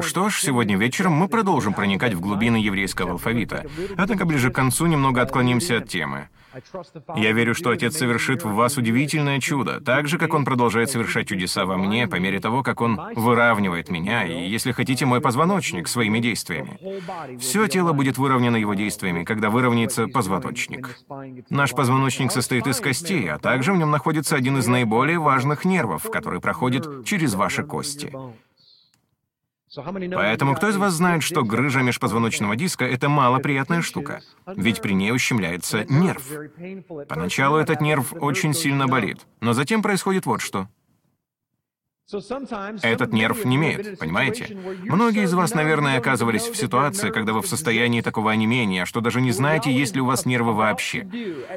Что ж, сегодня вечером мы продолжим проникать в глубины еврейского алфавита. Однако ближе к концу немного отклонимся от темы. Я верю, что Отец совершит в вас удивительное чудо, так же, как Он продолжает совершать чудеса во мне, по мере того, как Он выравнивает меня, и, если хотите, мой позвоночник своими действиями. Все тело будет выровнено Его действиями, когда выровняется позвоночник. Наш позвоночник состоит из костей, а также в нем находится один из наиболее важных нервов, который проходит через ваши кости. Поэтому кто из вас знает, что грыжа межпозвоночного диска — это малоприятная штука? Ведь при ней ущемляется нерв. Поначалу этот нерв очень сильно болит, но затем происходит вот что — этот нерв не имеет, понимаете? Многие из вас, наверное, оказывались в ситуации, когда вы в состоянии такого онемения, что даже не знаете, есть ли у вас нервы вообще.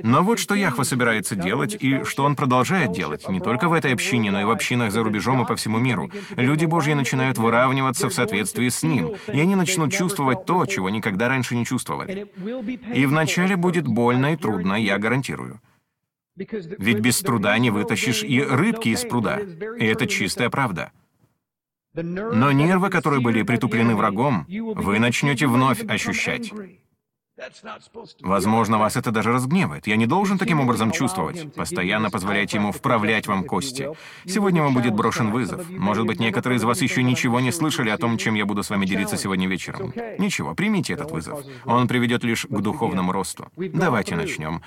Но вот что Яхва собирается делать, и что он продолжает делать, не только в этой общине, но и в общинах за рубежом и по всему миру. Люди Божьи начинают выравниваться в соответствии с Ним, и они начнут чувствовать то, чего никогда раньше не чувствовали. И вначале будет больно и трудно, я гарантирую. Ведь без труда не вытащишь и рыбки из пруда. И это чистая правда. Но нервы, которые были притуплены врагом, вы начнете вновь ощущать. Возможно, вас это даже разгневает. Я не должен таким образом чувствовать. Постоянно позволяйте ему вправлять вам кости. Сегодня вам будет брошен вызов. Может быть, некоторые из вас еще ничего не слышали о том, чем я буду с вами делиться сегодня вечером. Ничего, примите этот вызов. Он приведет лишь к духовному росту. Давайте начнем.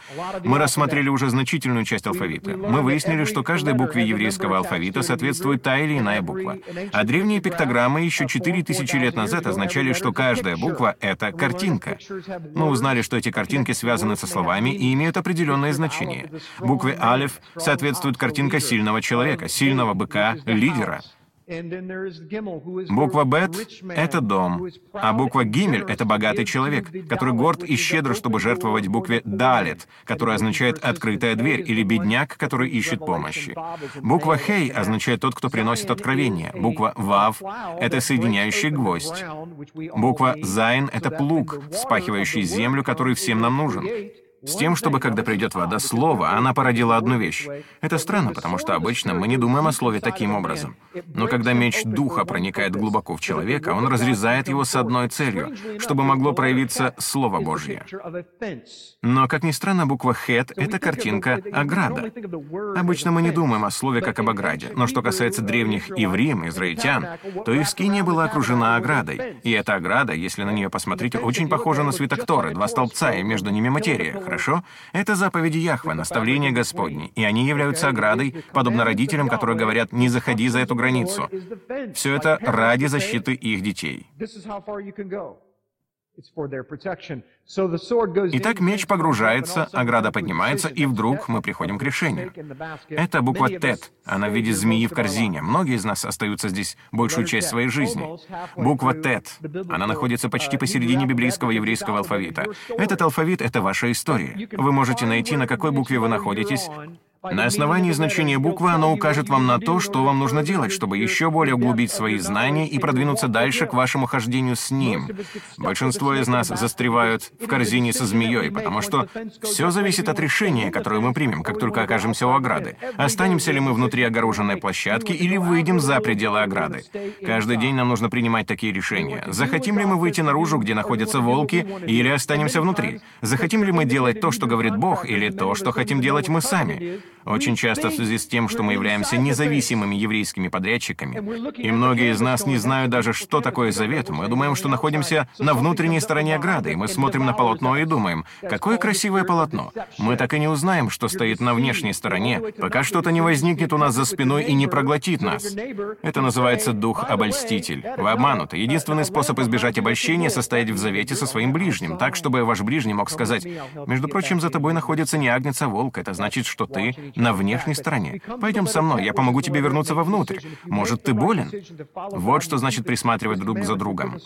Мы рассмотрели уже значительную часть алфавита. Мы выяснили, что каждой букве еврейского алфавита соответствует та или иная буква. А древние пиктограммы еще 4000 лет назад означали, что каждая буква — это картинка. Мы узнали, что эти картинки связаны со словами и имеют определенное значение. Букве «алиф» соответствует картинка сильного человека, сильного быка, лидера — Буква «бет» — это дом, а буква «гимель» — это богатый человек, который горд и щедр, чтобы жертвовать букве «далет», которая означает «открытая дверь» или «бедняк, который ищет помощи». Буква «хей» означает «тот, кто приносит откровение». Буква «вав» — это соединяющий гвоздь. Буква «зайн» — это плуг, вспахивающий землю, который всем нам нужен с тем, чтобы, когда придет вода, слово, она породила одну вещь. Это странно, потому что обычно мы не думаем о слове таким образом. Но когда меч духа проникает глубоко в человека, он разрезает его с одной целью, чтобы могло проявиться Слово Божье. Но, как ни странно, буква «хет» — это картинка ограда. Обычно мы не думаем о слове как об ограде, но что касается древних иврим, израильтян, то их скиния была окружена оградой. И эта ограда, если на нее посмотреть, очень похожа на свитокторы, два столбца, и между ними материя хорошо? Это заповеди Яхве, наставления Господни, и они являются оградой, подобно родителям, которые говорят «не заходи за эту границу». Все это ради защиты их детей. Итак, меч погружается, ограда поднимается, и вдруг мы приходим к решению. Это буква «тет». Она в виде змеи в корзине. Многие из нас остаются здесь большую часть своей жизни. Буква «тет». Она находится почти посередине библейского еврейского алфавита. Этот алфавит — это ваша история. Вы можете найти, на какой букве вы находитесь, на основании значения буквы оно укажет вам на то, что вам нужно делать, чтобы еще более углубить свои знания и продвинуться дальше к вашему хождению с ним. Большинство из нас застревают в корзине со змеей, потому что все зависит от решения, которое мы примем, как только окажемся у ограды. Останемся ли мы внутри огороженной площадки или выйдем за пределы ограды. Каждый день нам нужно принимать такие решения. Захотим ли мы выйти наружу, где находятся волки, или останемся внутри? Захотим ли мы делать то, что говорит Бог, или то, что хотим делать мы сами? Очень часто в связи с тем, что мы являемся независимыми еврейскими подрядчиками, и многие из нас не знают даже, что такое завет, мы думаем, что находимся на внутренней стороне ограды, и мы смотрим на полотно и думаем, какое красивое полотно. Мы так и не узнаем, что стоит на внешней стороне, пока что-то не возникнет у нас за спиной и не проглотит нас. Это называется дух-обольститель. Вы обмануты. Единственный способ избежать обольщения — состоять в завете со своим ближним, так, чтобы ваш ближний мог сказать, «Между прочим, за тобой находится не агнец, а волк. Это значит, что ты на внешней стороне. Пойдем со мной, я помогу тебе вернуться вовнутрь. Может, ты болен? Вот что значит присматривать друг за другом.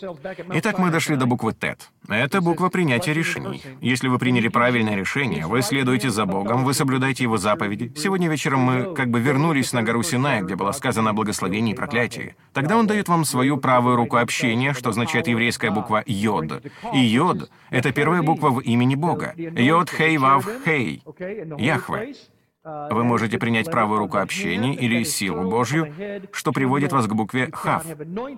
Итак, мы дошли до буквы ТЭТ. Это буква принятия решений. Если вы приняли правильное решение, вы следуете за Богом, вы соблюдаете Его заповеди. Сегодня вечером мы как бы вернулись на гору Синай, где было сказано о благословении и проклятии. Тогда Он дает вам свою правую руку общения, что означает еврейская буква Йод. И Йод — это первая буква в имени Бога. Йод, Хей, Вав, Хей. Яхве. Вы можете принять правую руку общения или силу Божью, что приводит вас к букве «хав»,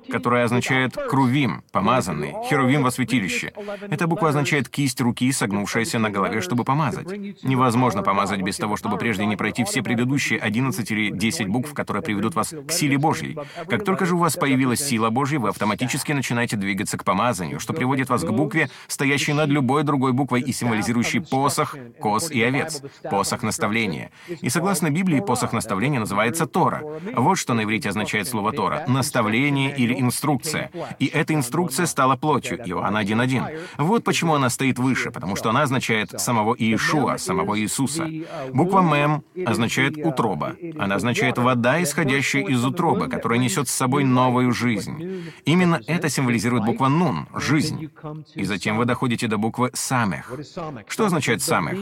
которая означает «крувим», «помазанный», «херувим во святилище». Эта буква означает «кисть руки, согнувшаяся на голове, чтобы помазать». Невозможно помазать без того, чтобы прежде не пройти все предыдущие 11 или 10 букв, которые приведут вас к силе Божьей. Как только же у вас появилась сила Божья, вы автоматически начинаете двигаться к помазанию, что приводит вас к букве, стоящей над любой другой буквой и символизирующей посох, коз и овец, посох наставления. И согласно Библии, посох наставления называется Тора. Вот что на иврите означает слово Тора — наставление или инструкция. И эта инструкция стала плотью, Иоанна 1.1. Вот почему она стоит выше, потому что она означает самого Иешуа, самого Иисуса. Буква «мем» означает «утроба». Она означает «вода, исходящая из утробы, которая несет с собой новую жизнь». Именно это символизирует буква «нун» — «жизнь». И затем вы доходите до буквы «самех». Что означает «самех»?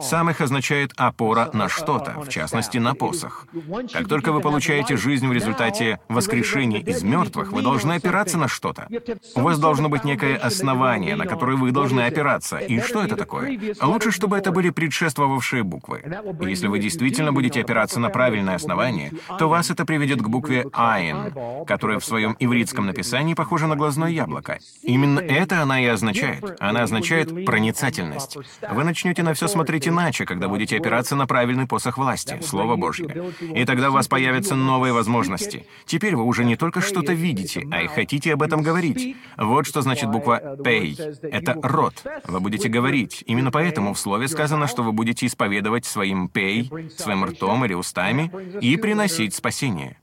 «Самех» означает «опора на что-то», в частности, на посох. Как только вы получаете жизнь в результате воскрешения из мертвых, вы должны опираться на что-то. У вас должно быть некое основание, на которое вы должны опираться. И что это такое? Лучше, чтобы это были предшествовавшие буквы. Если вы действительно будете опираться на правильное основание, то вас это приведет к букве «айн», которая в своем ивритском написании похожа на глазное яблоко. Именно это она и означает. Она означает проницательность. Вы начнете на все смотреть иначе, когда будете опираться на правильный посох власти, Слово Божье. И тогда у вас появятся новые возможности. Теперь вы уже не только что-то видите, а и хотите об этом говорить. Вот что значит буква «пей». Это рот. Вы будете говорить. Именно поэтому в слове сказано, что вы будете исповедовать своим «пей», своим ртом или устами и приносить спасение.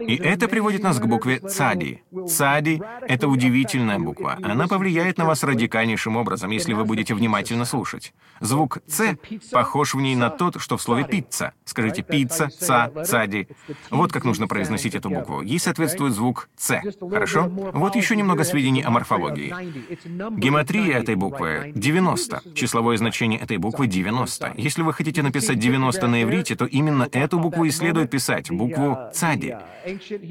И это приводит нас к букве «цади». «Цади» — это удивительная буква. Она повлияет на вас радикальнейшим образом, если вы будете внимательно слушать. Звук «ц» похож в ней на тот, что в слове «пицца». Скажите «пицца», «ца», «цади». Вот как нужно произносить эту букву. Ей соответствует звук «ц». Хорошо? Вот еще немного сведений о морфологии. Гематрия этой буквы — 90. Числовое значение этой буквы — 90. Если вы хотите написать 90 на иврите, то именно эту букву и следует писать, букву «цади».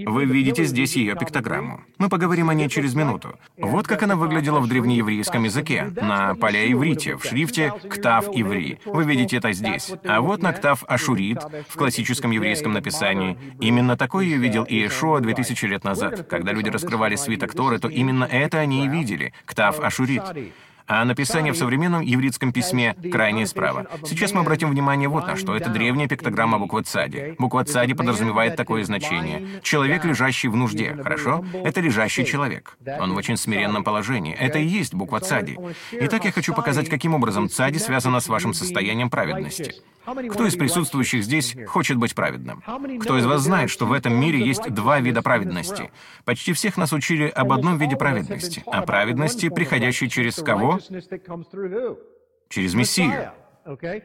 Вы видите здесь ее пиктограмму. Мы поговорим о ней через минуту. Вот как она выглядела в древнееврейском языке, на палеоиврите, в шрифте «Ктав Иври». Вы видите это здесь. А вот на «Ктав Ашурит» в классическом еврейском написании. Именно такой ее видел Иешуа 2000 лет назад. Когда люди раскрывали свиток Торы, то именно это они и видели — «Ктав Ашурит» а написание в современном еврейском письме крайне справа. Сейчас мы обратим внимание вот на что. Это древняя пиктограмма буквы «цади». Буква «цади» подразумевает такое значение. Человек, лежащий в нужде, хорошо? Это лежащий человек. Он в очень смиренном положении. Это и есть буква «цади». Итак, я хочу показать, каким образом «цади» связана с вашим состоянием праведности. Кто из присутствующих здесь хочет быть праведным? Кто из вас знает, что в этом мире есть два вида праведности? Почти всех нас учили об одном виде праведности, о праведности, приходящей через кого? Через Мессию.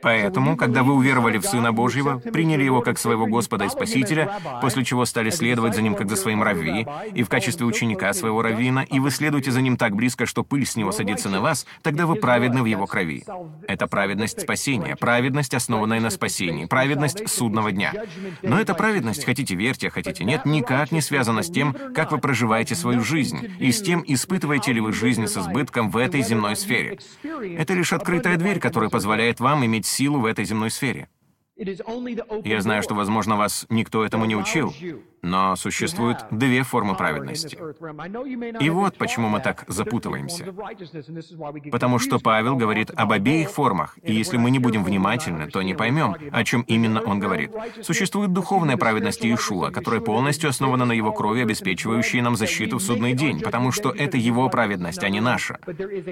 Поэтому, когда вы уверовали в Сына Божьего, приняли Его как своего Господа и Спасителя, после чего стали следовать за Ним как за своим равви, и в качестве ученика своего раввина, и вы следуете за Ним так близко, что пыль с Него садится на вас, тогда вы праведны в Его крови. Это праведность спасения, праведность, основанная на спасении, праведность судного дня. Но эта праведность, хотите верьте, хотите нет, никак не связана с тем, как вы проживаете свою жизнь, и с тем, испытываете ли вы жизнь с избытком в этой земной сфере. Это лишь открытая дверь, которая позволяет вам вам иметь силу в этой земной сфере. Я знаю, что, возможно, вас никто этому не учил, но существуют две формы праведности. И вот почему мы так запутываемся. Потому что Павел говорит об обеих формах, и если мы не будем внимательны, то не поймем, о чем именно он говорит. Существует духовная праведность Иешуа, которая полностью основана на его крови, обеспечивающей нам защиту в судный день, потому что это его праведность, а не наша.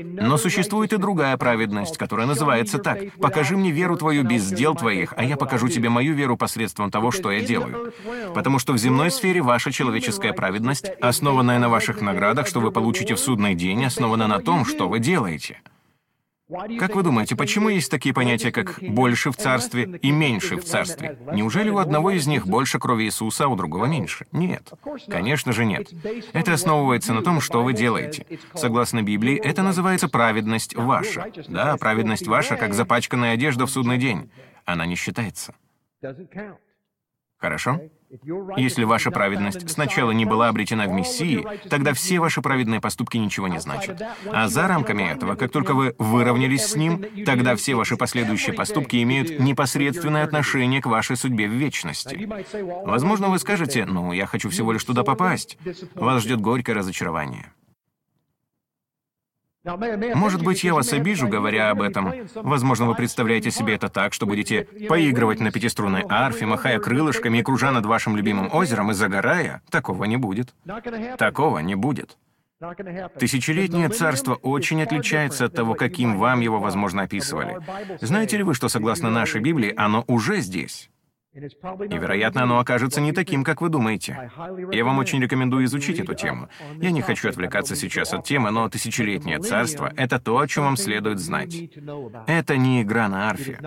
Но существует и другая праведность, которая называется так. «Покажи мне веру твою без дел твоих, а я покажу тебе мою веру посредством того, что я делаю». Потому что в земном земной сфере ваша человеческая праведность, основанная на ваших наградах, что вы получите в судный день, основана на том, что вы делаете. Как вы думаете, почему есть такие понятия, как «больше в царстве» и «меньше в царстве»? Неужели у одного из них больше крови Иисуса, а у другого меньше? Нет. Конечно же нет. Это основывается на том, что вы делаете. Согласно Библии, это называется праведность ваша. Да, праведность ваша, как запачканная одежда в судный день. Она не считается. Хорошо? Если ваша праведность сначала не была обретена в Мессии, тогда все ваши праведные поступки ничего не значат. А за рамками этого, как только вы выровнялись с Ним, тогда все ваши последующие поступки имеют непосредственное отношение к вашей судьбе в вечности. Возможно, вы скажете, ну, я хочу всего лишь туда попасть. Вас ждет горькое разочарование. Может быть, я вас обижу, говоря об этом. Возможно, вы представляете себе это так, что будете поигрывать на пятиструнной арфе, махая крылышками и кружа над вашим любимым озером и загорая. Такого не будет. Такого не будет. Тысячелетнее царство очень отличается от того, каким вам его, возможно, описывали. Знаете ли вы, что согласно нашей Библии, оно уже здесь? И, вероятно, оно окажется не таким, как вы думаете. Я вам очень рекомендую изучить эту тему. Я не хочу отвлекаться сейчас от темы, но тысячелетнее царство — это то, о чем вам следует знать. Это не игра на арфе.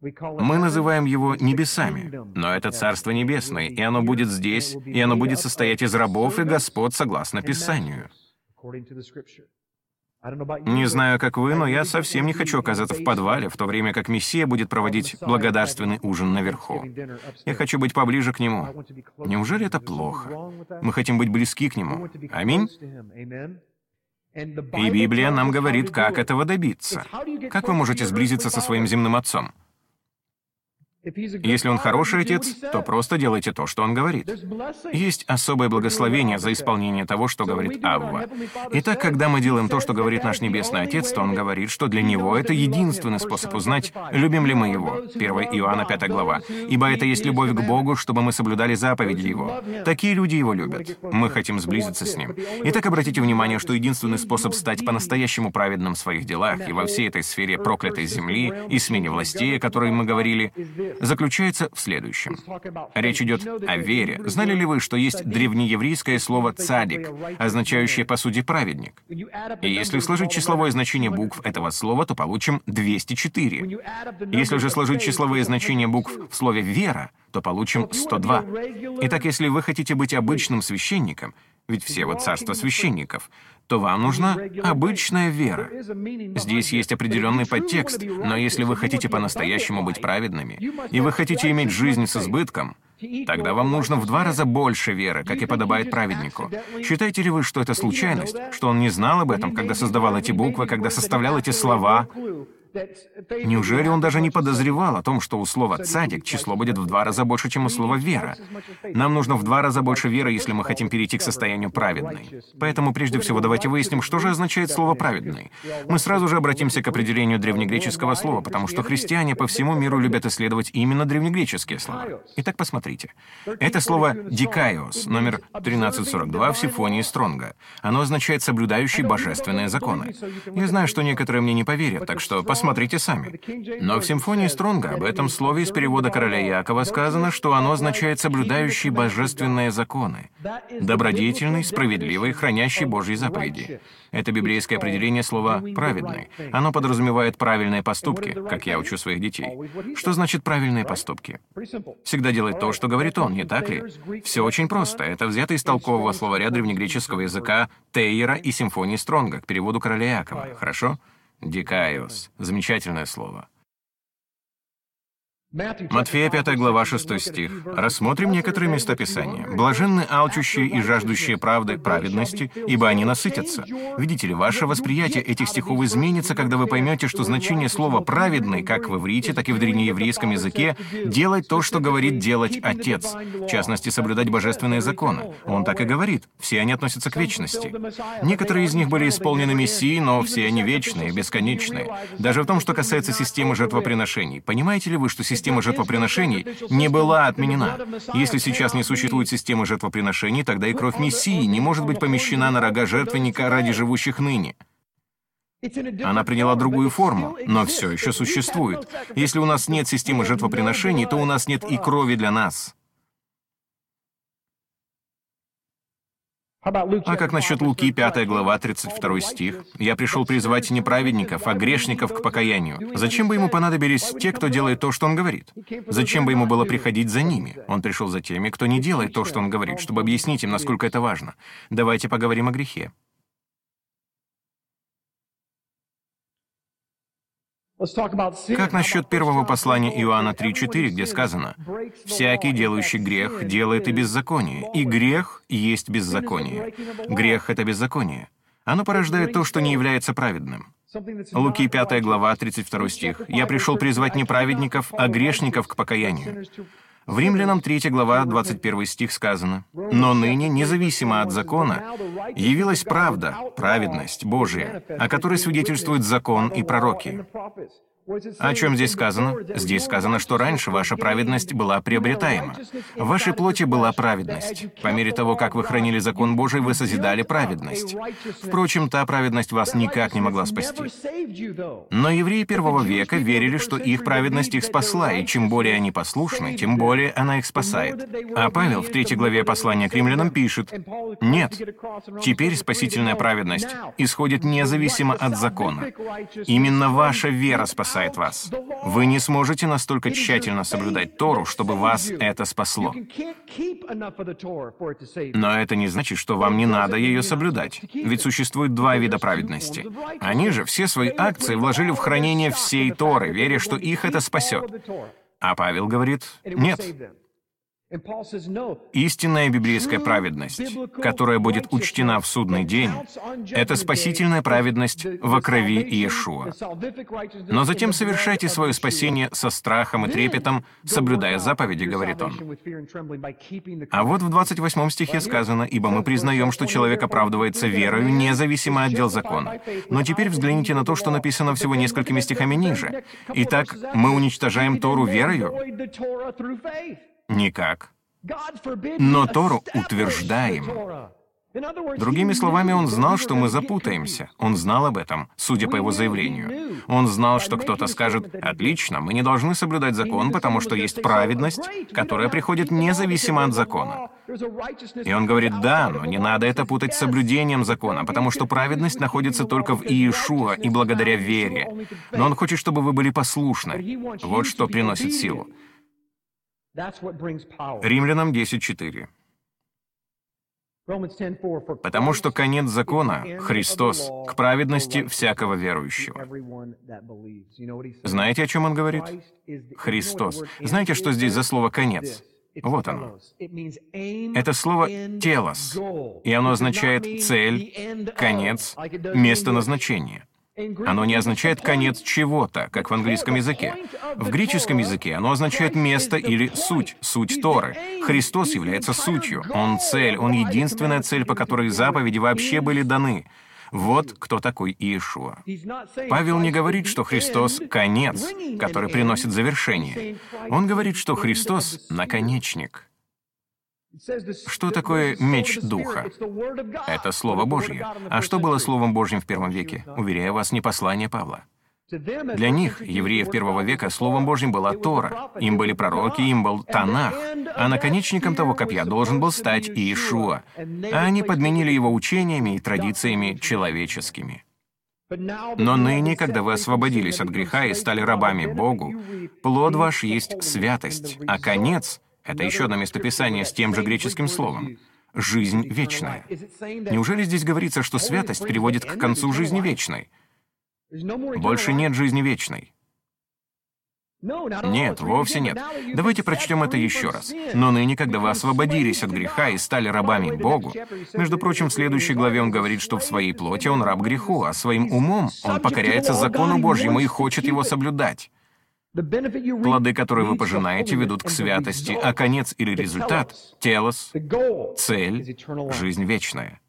Мы называем его небесами, но это Царство Небесное, и оно будет здесь, и оно будет состоять из рабов и господ согласно Писанию. Не знаю, как вы, но я совсем не хочу оказаться в подвале, в то время как Мессия будет проводить благодарственный ужин наверху. Я хочу быть поближе к Нему. Неужели это плохо? Мы хотим быть близки к Нему. Аминь? И Библия нам говорит, как этого добиться. Как вы можете сблизиться со своим земным отцом? Если он хороший отец, то просто делайте то, что он говорит. Есть особое благословение за исполнение того, что говорит Авва. Итак, когда мы делаем то, что говорит наш Небесный Отец, то он говорит, что для него это единственный способ узнать, любим ли мы его. 1 Иоанна 5 глава. «Ибо это есть любовь к Богу, чтобы мы соблюдали заповеди Его». Такие люди Его любят. Мы хотим сблизиться с Ним. Итак, обратите внимание, что единственный способ стать по-настоящему праведным в своих делах и во всей этой сфере проклятой земли и смене властей, о которой мы говорили, заключается в следующем. Речь идет о вере. Знали ли вы, что есть древнееврейское слово «цадик», означающее по сути «праведник»? И если сложить числовое значение букв этого слова, то получим 204. Если же сложить числовые значения букв в слове «вера», то получим 102. Итак, если вы хотите быть обычным священником, ведь все вот царство священников, то вам нужна обычная вера. Здесь есть определенный подтекст, но если вы хотите по-настоящему быть праведными, и вы хотите иметь жизнь с избытком, тогда вам нужно в два раза больше веры, как и подобает праведнику. Считаете ли вы, что это случайность, что он не знал об этом, когда создавал эти буквы, когда составлял эти слова? Неужели он даже не подозревал о том, что у слова «цадик» число будет в два раза больше, чем у слова «вера»? Нам нужно в два раза больше веры, если мы хотим перейти к состоянию праведной. Поэтому прежде всего давайте выясним, что же означает слово «праведный». Мы сразу же обратимся к определению древнегреческого слова, потому что христиане по всему миру любят исследовать именно древнегреческие слова. Итак, посмотрите. Это слово «дикайос», номер 1342 в симфонии Стронга. Оно означает «соблюдающий божественные законы». Я знаю, что некоторые мне не поверят, так что посмотрите посмотрите сами. Но в симфонии Стронга об этом слове из перевода короля Якова сказано, что оно означает «соблюдающий божественные законы», «добродетельный, справедливый, хранящий Божьи заповеди». Это библейское определение слова «праведный». Оно подразумевает правильные поступки, как я учу своих детей. Что значит правильные поступки? Всегда делать то, что говорит он, не так ли? Все очень просто. Это взято из толкового словаря древнегреческого языка Тейера и симфонии Стронга к переводу короля Якова. Хорошо? Дикаиос. Замечательное слово. Матфея 5 глава 6 стих. Рассмотрим некоторые места Писания. «Блаженны алчущие и жаждущие правды, праведности, ибо они насытятся». Видите ли, ваше восприятие этих стихов изменится, когда вы поймете, что значение слова «праведный», как в иврите, так и в древнееврейском языке, делать то, что говорит делать Отец, в частности, соблюдать божественные законы. Он так и говорит. Все они относятся к вечности. Некоторые из них были исполнены Мессией, но все они вечные, бесконечные. Даже в том, что касается системы жертвоприношений. Понимаете ли вы, что система система жертвоприношений не была отменена. Если сейчас не существует системы жертвоприношений, тогда и кровь Мессии не может быть помещена на рога жертвенника ради живущих ныне. Она приняла другую форму, но все еще существует. Если у нас нет системы жертвоприношений, то у нас нет и крови для нас. А как насчет Луки, 5 глава, 32 стих? «Я пришел призвать не праведников, а грешников к покаянию». Зачем бы ему понадобились те, кто делает то, что он говорит? Зачем бы ему было приходить за ними? Он пришел за теми, кто не делает то, что он говорит, чтобы объяснить им, насколько это важно. Давайте поговорим о грехе. Как насчет первого послания Иоанна 3.4, где сказано, «Всякий, делающий грех, делает и беззаконие, и грех есть беззаконие». Грех — это беззаконие. Оно порождает то, что не является праведным. Луки 5 глава, 32 стих. «Я пришел призвать не праведников, а грешников к покаянию». В Римлянам 3 глава, 21 стих сказано, «Но ныне, независимо от закона, явилась правда, праведность Божия, о которой свидетельствуют закон и пророки». О чем здесь сказано? Здесь сказано, что раньше ваша праведность была приобретаема. В вашей плоти была праведность. По мере того, как вы хранили закон Божий, вы созидали праведность. Впрочем, та праведность вас никак не могла спасти. Но евреи первого века верили, что их праведность их спасла, и чем более они послушны, тем более она их спасает. А Павел в третьей главе послания к римлянам пишет, «Нет, теперь спасительная праведность исходит независимо от закона. Именно ваша вера спасает спасает вас. Вы не сможете настолько тщательно соблюдать Тору, чтобы вас это спасло. Но это не значит, что вам не надо ее соблюдать. Ведь существует два вида праведности. Они же все свои акции вложили в хранение всей Торы, веря, что их это спасет. А Павел говорит, нет, Истинная библейская праведность, которая будет учтена в судный день, это спасительная праведность во крови Иешуа. Но затем совершайте свое спасение со страхом и трепетом, соблюдая заповеди, говорит он. А вот в 28 стихе сказано, «Ибо мы признаем, что человек оправдывается верою, независимо от дел закона». Но теперь взгляните на то, что написано всего несколькими стихами ниже. Итак, мы уничтожаем Тору верою? Никак. Но Тору утверждаем. Другими словами, он знал, что мы запутаемся. Он знал об этом, судя по его заявлению. Он знал, что кто-то скажет, «Отлично, мы не должны соблюдать закон, потому что есть праведность, которая приходит независимо от закона». И он говорит, «Да, но не надо это путать с соблюдением закона, потому что праведность находится только в Иешуа и благодаря вере. Но он хочет, чтобы вы были послушны. Вот что приносит силу. Римлянам 10.4. Потому что конец закона — Христос, к праведности всякого верующего. Знаете, о чем он говорит? Христос. Знаете, что здесь за слово «конец»? Вот оно. Это слово «телос», и оно означает цель, конец, место назначения. Оно не означает конец чего-то, как в английском языке. В греческом языке оно означает место или суть, суть Торы. Христос является сутью. Он цель, он единственная цель, по которой заповеди вообще были даны. Вот кто такой Иешуа. Павел не говорит, что Христос — конец, который приносит завершение. Он говорит, что Христос — наконечник. Что такое меч Духа? Это Слово Божье. А что было Словом Божьим в первом веке? Уверяю вас, не послание Павла. Для них, евреев первого века, Словом Божьим была Тора, им были пророки, им был Танах, а наконечником того копья должен был стать Иешуа, а они подменили его учениями и традициями человеческими. Но ныне, когда вы освободились от греха и стали рабами Богу, плод ваш есть святость, а конец это еще одно местописание с тем же греческим словом. «Жизнь вечная». Неужели здесь говорится, что святость приводит к концу жизни вечной? Больше нет жизни вечной. Нет, вовсе нет. Давайте прочтем это еще раз. «Но ныне, когда вы освободились от греха и стали рабами Богу...» Между прочим, в следующей главе он говорит, что в своей плоти он раб греху, а своим умом он покоряется закону Божьему и хочет его соблюдать. Плоды, которые вы пожинаете, ведут к святости, а конец или результат — телос, цель, жизнь вечная.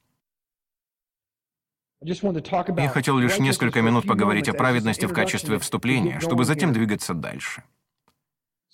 Я хотел лишь несколько минут поговорить о праведности в качестве вступления, чтобы затем двигаться дальше.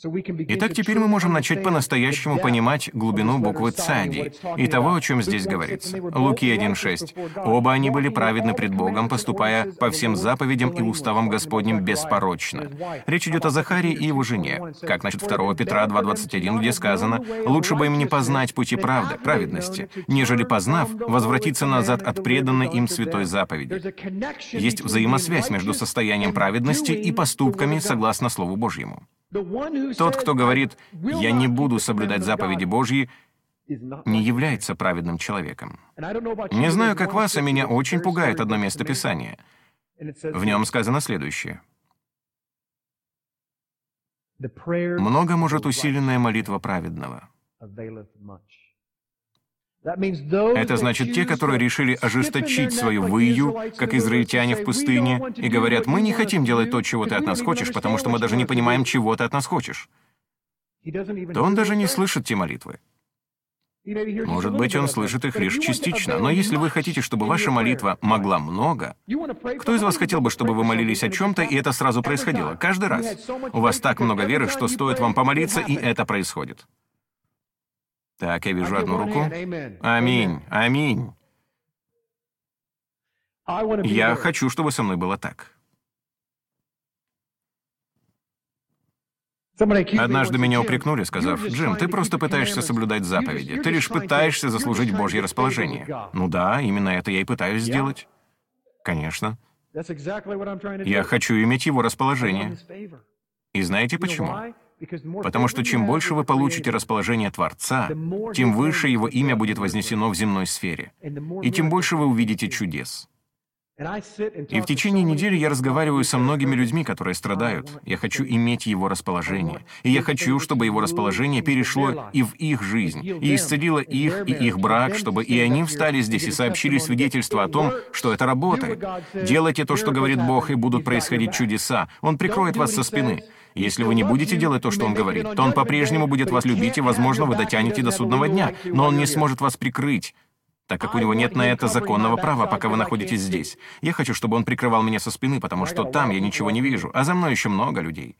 Итак, теперь мы можем начать по-настоящему понимать глубину буквы «цади» и того, о чем здесь говорится. Луки 1.6. «Оба они были праведны пред Богом, поступая по всем заповедям и уставам Господним беспорочно». Речь идет о Захарии и его жене, как насчет 2 Петра 2.21, где сказано «Лучше бы им не познать пути правды, праведности, нежели познав, возвратиться назад от преданной им святой заповеди». Есть взаимосвязь между состоянием праведности и поступками согласно Слову Божьему. Тот, кто говорит «я не буду соблюдать заповеди Божьи», не является праведным человеком. Не знаю, как вас, а меня очень пугает одно место Писания. В нем сказано следующее. «Много может усиленная молитва праведного». Это значит те, которые решили ожесточить свою выю, как израильтяне в пустыне, и говорят, мы не хотим делать то, чего ты от нас хочешь, потому что мы даже не понимаем, чего ты от нас хочешь. То он даже не слышит те молитвы. Может быть, он слышит их лишь частично, но если вы хотите, чтобы ваша молитва могла много, кто из вас хотел бы, чтобы вы молились о чем-то, и это сразу происходило? Каждый раз. У вас так много веры, что стоит вам помолиться, и это происходит. Так, я вижу одну руку. Аминь, аминь. Я хочу, чтобы со мной было так. Однажды меня упрекнули, сказав, «Джим, ты просто пытаешься соблюдать заповеди. Ты лишь пытаешься заслужить Божье расположение». Ну да, именно это я и пытаюсь сделать. Конечно. Я хочу иметь его расположение. И знаете почему? Потому что чем больше вы получите расположение Творца, тем выше его имя будет вознесено в земной сфере, и тем больше вы увидите чудес. И в течение недели я разговариваю со многими людьми, которые страдают. Я хочу иметь его расположение. И я хочу, чтобы его расположение перешло и в их жизнь, и исцелило их и их брак, чтобы и они встали здесь и сообщили свидетельство о том, что это работает. Делайте то, что говорит Бог, и будут происходить чудеса. Он прикроет вас со спины. Если вы не будете делать то, что Он говорит, то Он по-прежнему будет вас любить, и, возможно, вы дотянете до судного дня, но Он не сможет вас прикрыть так как у него нет на это законного права, пока вы находитесь здесь. Я хочу, чтобы он прикрывал меня со спины, потому что там я ничего не вижу, а за мной еще много людей.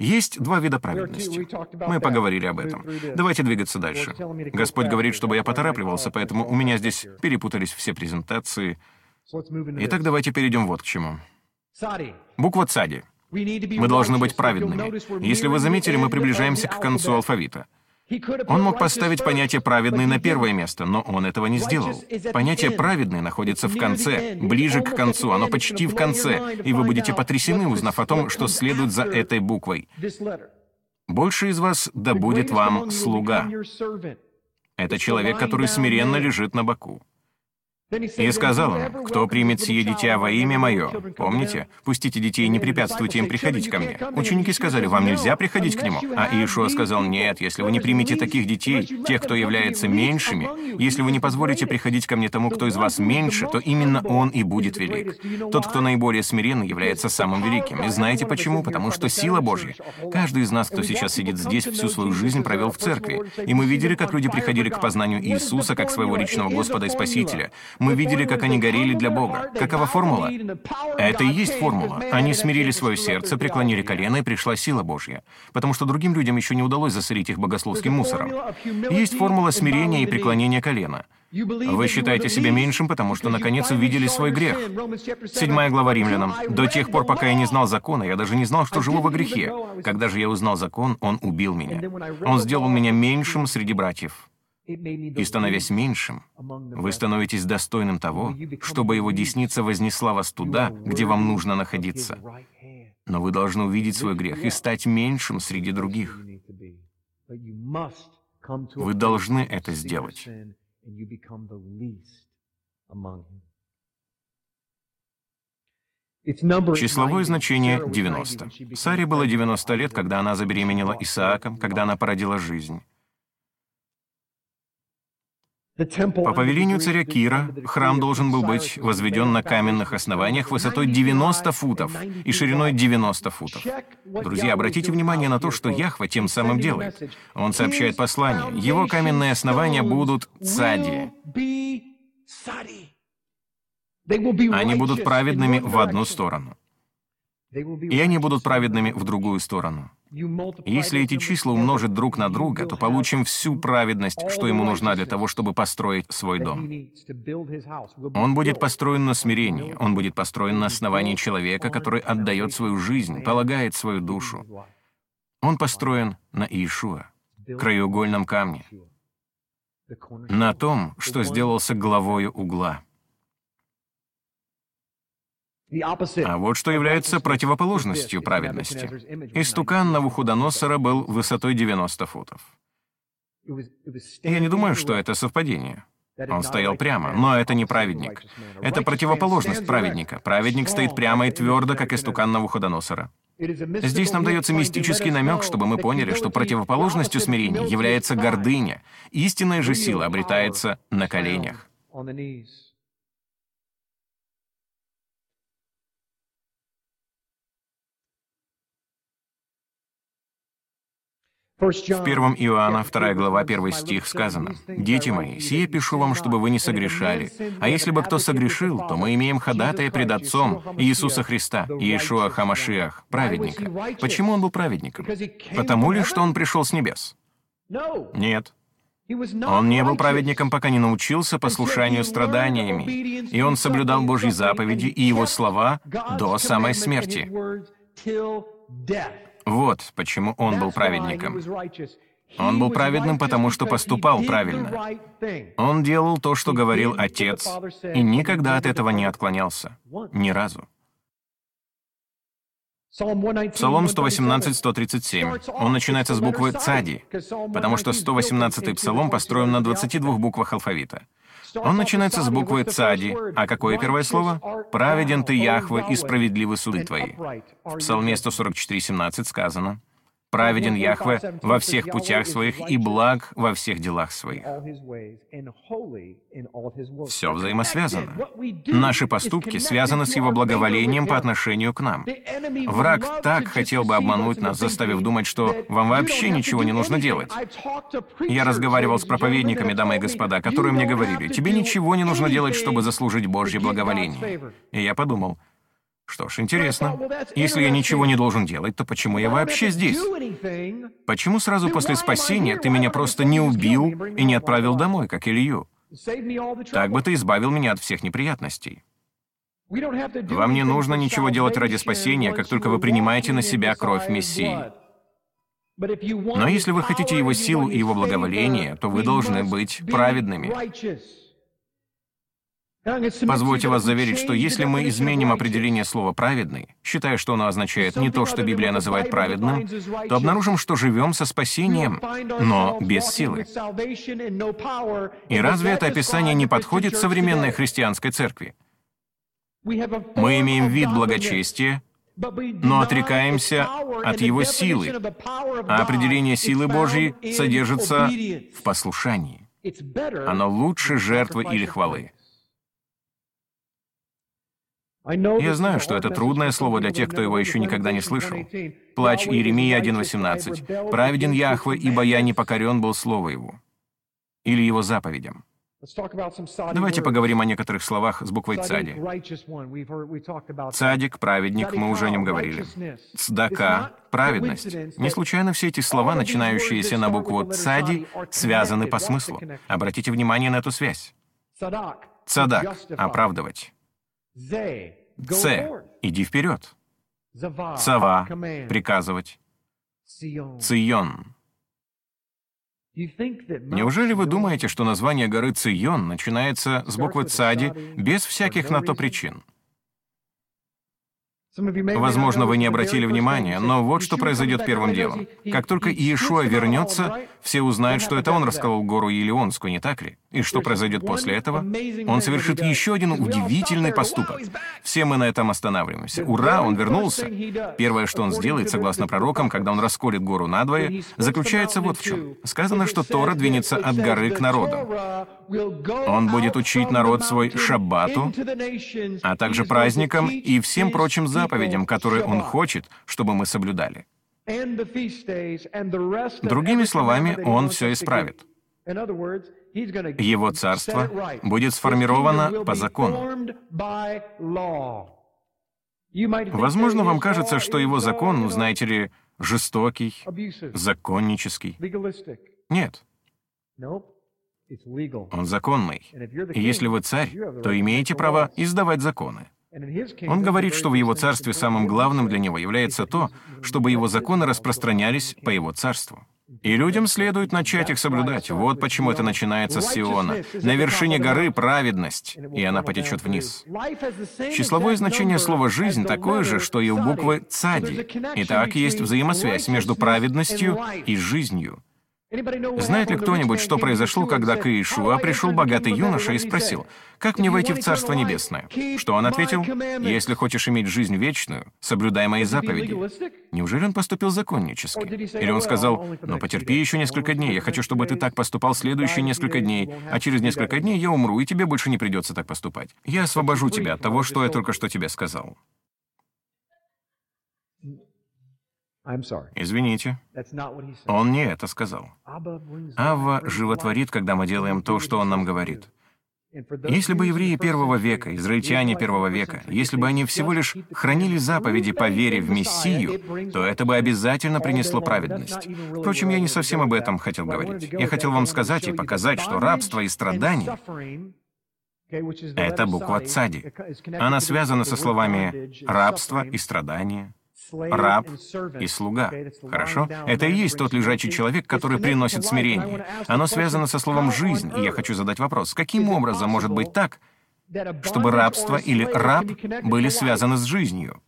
Есть два вида праведности. Мы поговорили об этом. Давайте двигаться дальше. Господь говорит, чтобы я поторапливался, поэтому у меня здесь перепутались все презентации. Итак, давайте перейдем вот к чему. Буква «цади». Мы должны быть праведными. Если вы заметили, мы приближаемся к концу алфавита. Он мог поставить понятие «праведный» на первое место, но он этого не сделал. Понятие «праведный» находится в конце, ближе к концу, оно почти в конце, и вы будете потрясены, узнав о том, что следует за этой буквой. «Больше из вас да будет вам слуга». Это человек, который смиренно лежит на боку. И сказал им, кто примет сие дитя во имя мое. Помните? Пустите детей и не препятствуйте им приходить ко мне. Ученики сказали, вам нельзя приходить к нему. А Иешуа сказал, нет, если вы не примете таких детей, тех, кто является меньшими, если вы не позволите приходить ко мне тому, кто из вас меньше, то именно он и будет велик. Тот, кто наиболее смиренный, является самым великим. И знаете почему? Потому что сила Божья. Каждый из нас, кто сейчас сидит здесь, всю свою жизнь провел в церкви. И мы видели, как люди приходили к познанию Иисуса как своего личного Господа и Спасителя. Мы видели, как они горели для Бога. Какова формула? Это и есть формула. Они смирили свое сердце, преклонили колено, и пришла сила Божья. Потому что другим людям еще не удалось засорить их богословским мусором. Есть формула смирения и преклонения колена. Вы считаете себя меньшим, потому что, наконец, увидели свой грех. Седьмая глава римлянам. «До тех пор, пока я не знал закона, я даже не знал, что живу во грехе. Когда же я узнал закон, он убил меня. Он сделал меня меньшим среди братьев». И становясь меньшим, вы становитесь достойным того, чтобы его десница вознесла вас туда, где вам нужно находиться. Но вы должны увидеть свой грех и стать меньшим среди других. Вы должны это сделать. Числовое значение — 90. Саре было 90 лет, когда она забеременела Исааком, когда она породила жизнь. По повелению царя Кира, храм должен был быть возведен на каменных основаниях высотой 90 футов и шириной 90 футов. Друзья, обратите внимание на то, что Яхва тем самым делает. Он сообщает послание. Его каменные основания будут цади. Они будут праведными в одну сторону. И они будут праведными в другую сторону. Если эти числа умножить друг на друга, то получим всю праведность, что ему нужна для того, чтобы построить свой дом. Он будет построен на смирении, он будет построен на основании человека, который отдает свою жизнь, полагает свою душу. Он построен на Иешуа, краеугольном камне, на том, что сделался главою угла. А вот что является противоположностью праведности. Истукан Навуходоносора был высотой 90 футов. Я не думаю, что это совпадение. Он стоял прямо, но это не праведник. Это противоположность праведника. Праведник стоит прямо и твердо, как истукан Навуходоносора. Здесь нам дается мистический намек, чтобы мы поняли, что противоположностью смирения является гордыня. Истинная же сила обретается на коленях. В первом Иоанна, 2 глава, 1 стих сказано, «Дети мои, сие пишу вам, чтобы вы не согрешали. А если бы кто согрешил, то мы имеем ходатая пред Отцом Иисуса Христа, Иешуа Хамашиах, праведника». Почему он был праведником? Потому ли, что он пришел с небес? Нет. Он не был праведником, пока не научился послушанию страданиями, и он соблюдал Божьи заповеди и его слова до самой смерти. Вот почему он был праведником. Он был праведным, потому что поступал правильно. Он делал то, что говорил Отец, и никогда от этого не отклонялся. Ни разу. Псалом 118-137. Он начинается с буквы «цади», потому что 118-й псалом построен на 22 буквах алфавита. Он начинается с буквы «цади». А какое первое слово? «Праведен ты, Яхве, и справедливы суды твои». В Псалме 144:17 сказано Праведен Яхве во всех путях своих и благ во всех делах своих. Все взаимосвязано. Наши поступки связаны с Его благоволением по отношению к нам. Враг так хотел бы обмануть нас, заставив думать, что вам вообще ничего не нужно делать. Я разговаривал с проповедниками, дамы и господа, которые мне говорили, тебе ничего не нужно делать, чтобы заслужить Божье благоволение. И я подумал, что ж, интересно. Если я ничего не должен делать, то почему я вообще здесь? Почему сразу после спасения ты меня просто не убил и не отправил домой, как Илью? Так бы ты избавил меня от всех неприятностей. Вам не нужно ничего делать ради спасения, как только вы принимаете на себя кровь Мессии. Но если вы хотите Его силу и Его благоволение, то вы должны быть праведными. Позвольте вас заверить, что если мы изменим определение слова «праведный», считая, что оно означает не то, что Библия называет праведным, то обнаружим, что живем со спасением, но без силы. И разве это описание не подходит современной христианской церкви? Мы имеем вид благочестия, но отрекаемся от его силы, а определение силы Божьей содержится в послушании. Оно лучше жертвы или хвалы. Я знаю, что это трудное слово для тех, кто его еще никогда не слышал. Плач Иеремия 1.18. «Праведен Яхве, ибо я не покорен был слово его». Или его заповедям. Давайте поговорим о некоторых словах с буквой «цади». Цадик, праведник, мы уже о нем говорили. Цдака, праведность. Не случайно все эти слова, начинающиеся на букву «цади», связаны по смыслу. Обратите внимание на эту связь. Цадак — оправдывать. Ц. Иди вперед. Цава. Приказывать. Цион. Неужели вы думаете, что название горы Цион начинается с буквы Цади без всяких на то причин? Возможно, вы не обратили внимания, но вот что произойдет первым делом. Как только Иешуа вернется, все узнают, что это он расколол гору Елеонскую, не так ли? И что произойдет после этого? Он совершит еще один удивительный поступок. Все мы на этом останавливаемся. Ура, он вернулся! Первое, что он сделает, согласно пророкам, когда он расколет гору надвое, заключается вот в чем. Сказано, что Тора двинется от горы к народу. Он будет учить народ свой шаббату, а также праздникам и всем прочим заповедям, которые он хочет, чтобы мы соблюдали. Другими словами, он все исправит. Его царство будет сформировано по закону. Возможно, вам кажется, что его закон, знаете ли, жестокий, законнический. Нет. Он законный. И если вы царь, то имеете право издавать законы. Он говорит, что в его царстве самым главным для него является то, чтобы его законы распространялись по его царству. И людям следует начать их соблюдать. Вот почему это начинается с Сиона. На вершине горы праведность, и она потечет вниз. Числовое значение слова «жизнь» такое же, что и у буквы «цади». Итак, есть взаимосвязь между праведностью и жизнью. Знает ли кто-нибудь, что произошло, когда к Иешуа пришел богатый юноша и спросил, «Как мне войти в Царство Небесное?» Что он ответил? «Если хочешь иметь жизнь вечную, соблюдай мои заповеди». Неужели он поступил законнически? Или он сказал, «Но потерпи еще несколько дней, я хочу, чтобы ты так поступал следующие несколько дней, а через несколько дней я умру, и тебе больше не придется так поступать. Я освобожу тебя от того, что я только что тебе сказал». Извините. Он не это сказал. Авва животворит, когда мы делаем то, что он нам говорит. Если бы евреи первого века, израильтяне первого века, если бы они всего лишь хранили заповеди по вере в Мессию, то это бы обязательно принесло праведность. Впрочем, я не совсем об этом хотел говорить. Я хотел вам сказать и показать, что рабство и страдания — это буква «цади». Она связана со словами «рабство» и «страдания», раб и слуга. Хорошо? Это и есть тот лежачий человек, который приносит смирение. Оно связано со словом «жизнь», и я хочу задать вопрос. Каким образом может быть так, чтобы рабство или раб были связаны с жизнью?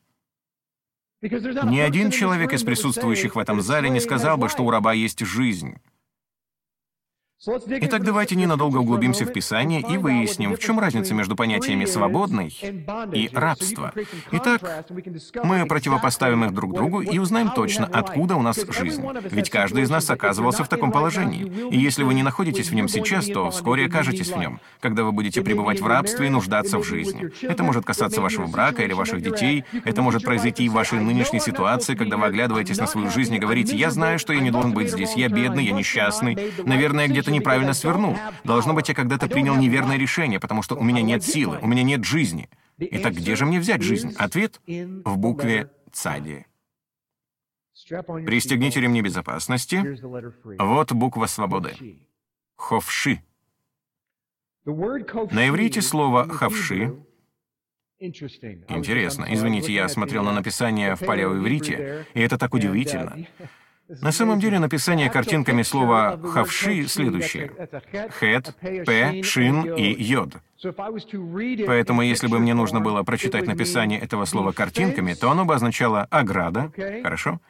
Ни один человек из присутствующих в этом зале не сказал бы, что у раба есть жизнь. Итак, давайте ненадолго углубимся в Писание и выясним, в чем разница между понятиями «свободный» и «рабство». Итак, мы противопоставим их друг другу и узнаем точно, откуда у нас жизнь. Ведь каждый из нас оказывался в таком положении. И если вы не находитесь в нем сейчас, то вскоре окажетесь в нем, когда вы будете пребывать в рабстве и нуждаться в жизни. Это может касаться вашего брака или ваших детей, это может произойти и в вашей нынешней ситуации, когда вы оглядываетесь на свою жизнь и говорите, «Я знаю, что я не должен быть здесь, я бедный, я несчастный, наверное, где-то что-то неправильно свернул. Должно быть, я когда-то принял неверное решение, потому что у меня нет силы, у меня нет жизни. Итак, где же мне взять жизнь? Ответ в букве «цади». Пристегните ремни безопасности. Вот буква свободы. Ховши. На иврите слово «ховши» Интересно. Извините, я смотрел на написание в палеоиврите, и это так удивительно. На самом деле написание картинками слова «хавши» следующее. «Хет», «п», «шин» и «йод». Поэтому, если бы мне нужно было прочитать написание этого слова картинками, то оно бы означало «ограда». Хорошо?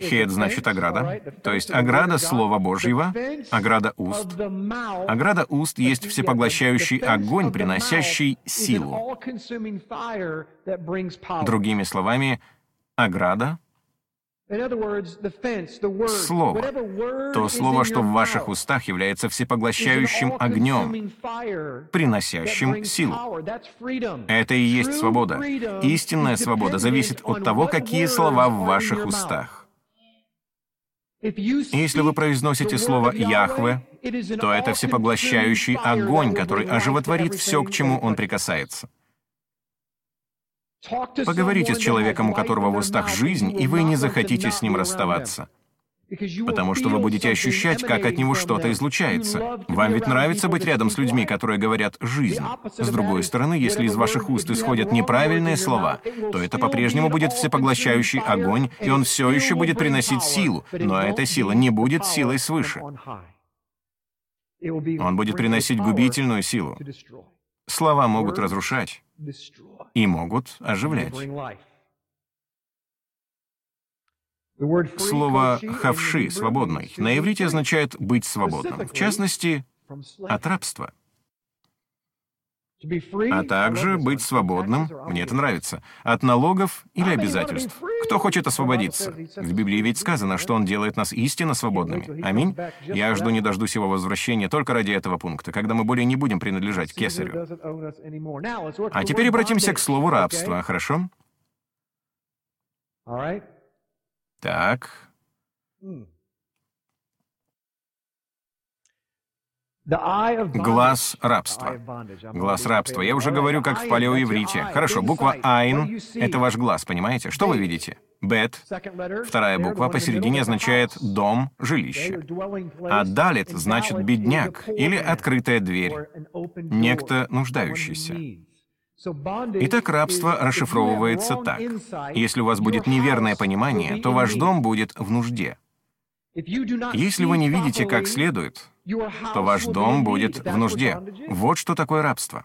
«Хет» значит «ограда». То есть «ограда» — Слова Божьего, «ограда уст». «Ограда уст» есть всепоглощающий огонь, приносящий силу. Другими словами, «ограда» Слово, то слово, что в ваших устах является всепоглощающим огнем, приносящим силу. Это и есть свобода. Истинная свобода зависит от того, какие слова в ваших устах. Если вы произносите слово «Яхве», то это всепоглощающий огонь, который оживотворит все, к чему он прикасается. Поговорите с человеком, у которого в устах жизнь, и вы не захотите с ним расставаться. Потому что вы будете ощущать, как от него что-то излучается. Вам ведь нравится быть рядом с людьми, которые говорят «жизнь». С другой стороны, если из ваших уст исходят неправильные слова, то это по-прежнему будет всепоглощающий огонь, и он все еще будет приносить силу, но эта сила не будет силой свыше. Он будет приносить губительную силу. Слова могут разрушать и могут оживлять. Слово «хавши» — «свободный» на иврите означает «быть свободным», в частности, от рабства — а также быть свободным, мне это нравится, от налогов или обязательств. Кто хочет освободиться? В Библии ведь сказано, что Он делает нас истинно свободными. Аминь. Я жду не дождусь Его возвращения только ради этого пункта, когда мы более не будем принадлежать кесарю. А теперь обратимся к слову рабства, хорошо? Так. Глаз рабства. Глаз рабства. Я уже говорю, как в палеоиврите. Хорошо, буква «айн» — это ваш глаз, понимаете? Что вы видите? «Бет» — вторая буква посередине означает «дом», «жилище». А «далит» значит «бедняк» или «открытая дверь», некто нуждающийся. Итак, рабство расшифровывается так. Если у вас будет неверное понимание, то ваш дом будет в нужде. Если вы не видите как следует, то ваш дом будет в нужде. Вот что такое рабство.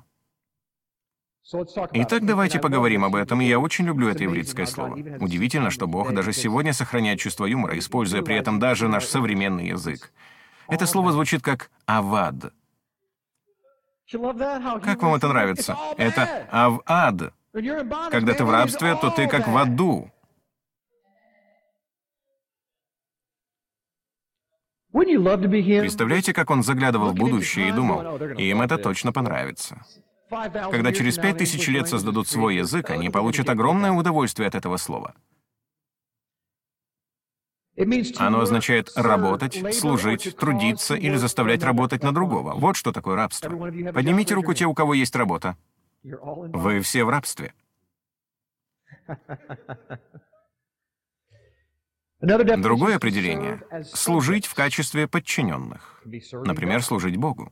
Итак, давайте поговорим об этом, и я очень люблю это еврейское слово. Удивительно, что Бог даже сегодня сохраняет чувство юмора, используя при этом даже наш современный язык. Это слово звучит как «авад». Как вам это нравится? Это «ав-ад». Когда ты в рабстве, то ты как в аду. Представляете, как он заглядывал в будущее и думал, им это точно понравится. Когда через пять тысяч лет создадут свой язык, они получат огромное удовольствие от этого слова. Оно означает работать, служить, трудиться или заставлять работать на другого. Вот что такое рабство. Поднимите руку те, у кого есть работа. Вы все в рабстве. Другое определение — служить в качестве подчиненных. Например, служить Богу.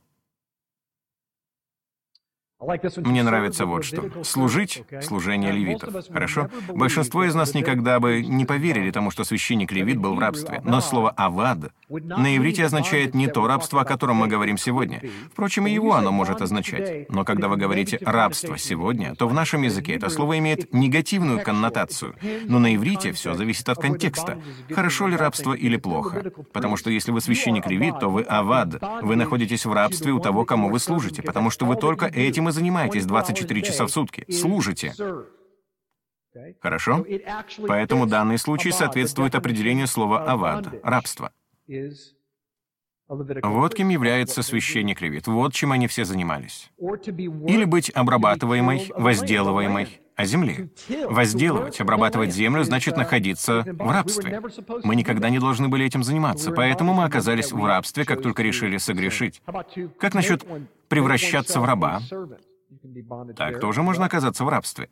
Мне нравится вот что. Служить — служение левитов. Хорошо? Большинство из нас никогда бы не поверили тому, что священник-левит был в рабстве. Но слово «авад» на иврите означает не то рабство, о котором мы говорим сегодня. Впрочем, и его оно может означать. Но когда вы говорите «рабство сегодня», то в нашем языке это слово имеет негативную коннотацию. Но на иврите все зависит от контекста. Хорошо ли рабство или плохо? Потому что если вы священник-левит, то вы «авад». Вы находитесь в рабстве у того, кому вы служите, потому что вы только этим и занимаетесь 24 часа в сутки. Служите. Хорошо? Поэтому данный случай соответствует определению слова «авад» — рабство. Вот кем является священник левит, вот чем они все занимались. Или быть обрабатываемой, возделываемой о земле. Возделывать, обрабатывать землю значит находиться в рабстве. Мы никогда не должны были этим заниматься, поэтому мы оказались в рабстве, как только решили согрешить. Как насчет превращаться в раба? Так тоже можно оказаться в рабстве.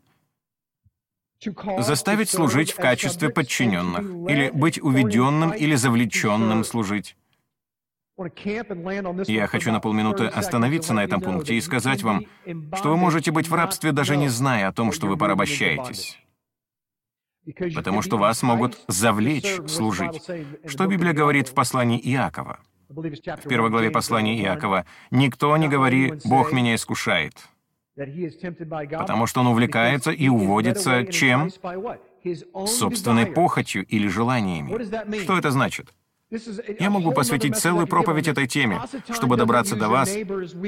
Заставить служить в качестве подчиненных, или быть уведенным или завлеченным служить. Я хочу на полминуты остановиться на этом пункте и сказать вам, что вы можете быть в рабстве, даже не зная о том, что вы порабощаетесь. Потому что вас могут завлечь служить. Что Библия говорит в послании Иакова? В первой главе послания Иакова «Никто не говори, Бог меня искушает». Потому что он увлекается и уводится чем? Собственной похотью или желаниями. Что это значит? Я могу посвятить целую проповедь этой теме. Чтобы добраться до вас,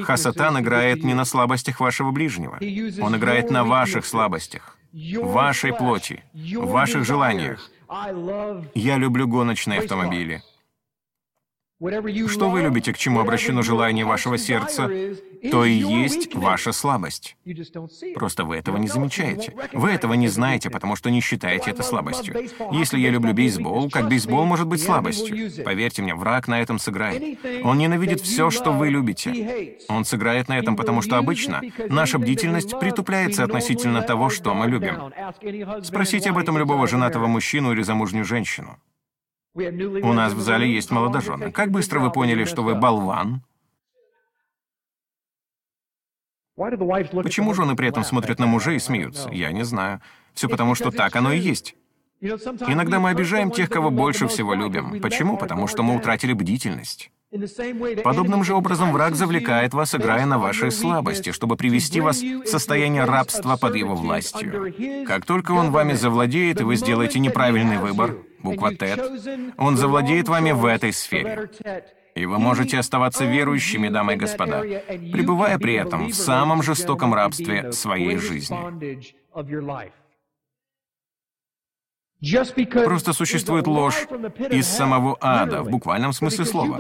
Хасатан играет не на слабостях вашего ближнего. Он играет на ваших слабостях, вашей плоти, ваших желаниях. Я люблю гоночные автомобили. Что вы любите, к чему обращено желание вашего сердца, то и есть ваша слабость. Просто вы этого не замечаете. Вы этого не знаете, потому что не считаете это слабостью. Если я люблю бейсбол, как бейсбол может быть слабостью? Поверьте мне, враг на этом сыграет. Он ненавидит все, что вы любите. Он сыграет на этом, потому что обычно наша бдительность притупляется относительно того, что мы любим. Спросите об этом любого женатого мужчину или замужнюю женщину. У нас в зале есть молодожены. Как быстро вы поняли, что вы болван? Почему жены при этом смотрят на мужей и смеются? Я не знаю. Все потому, что так оно и есть. Иногда мы обижаем тех, кого больше всего любим. Почему? Потому что мы утратили бдительность. Подобным же образом враг завлекает вас, играя на вашей слабости, чтобы привести вас в состояние рабства под его властью. Как только он вами завладеет, и вы сделаете неправильный выбор, буква «Тет», он завладеет вами в этой сфере. И вы можете оставаться верующими, дамы и господа, пребывая при этом в самом жестоком рабстве своей жизни. Просто существует ложь из самого ада, в буквальном смысле слова.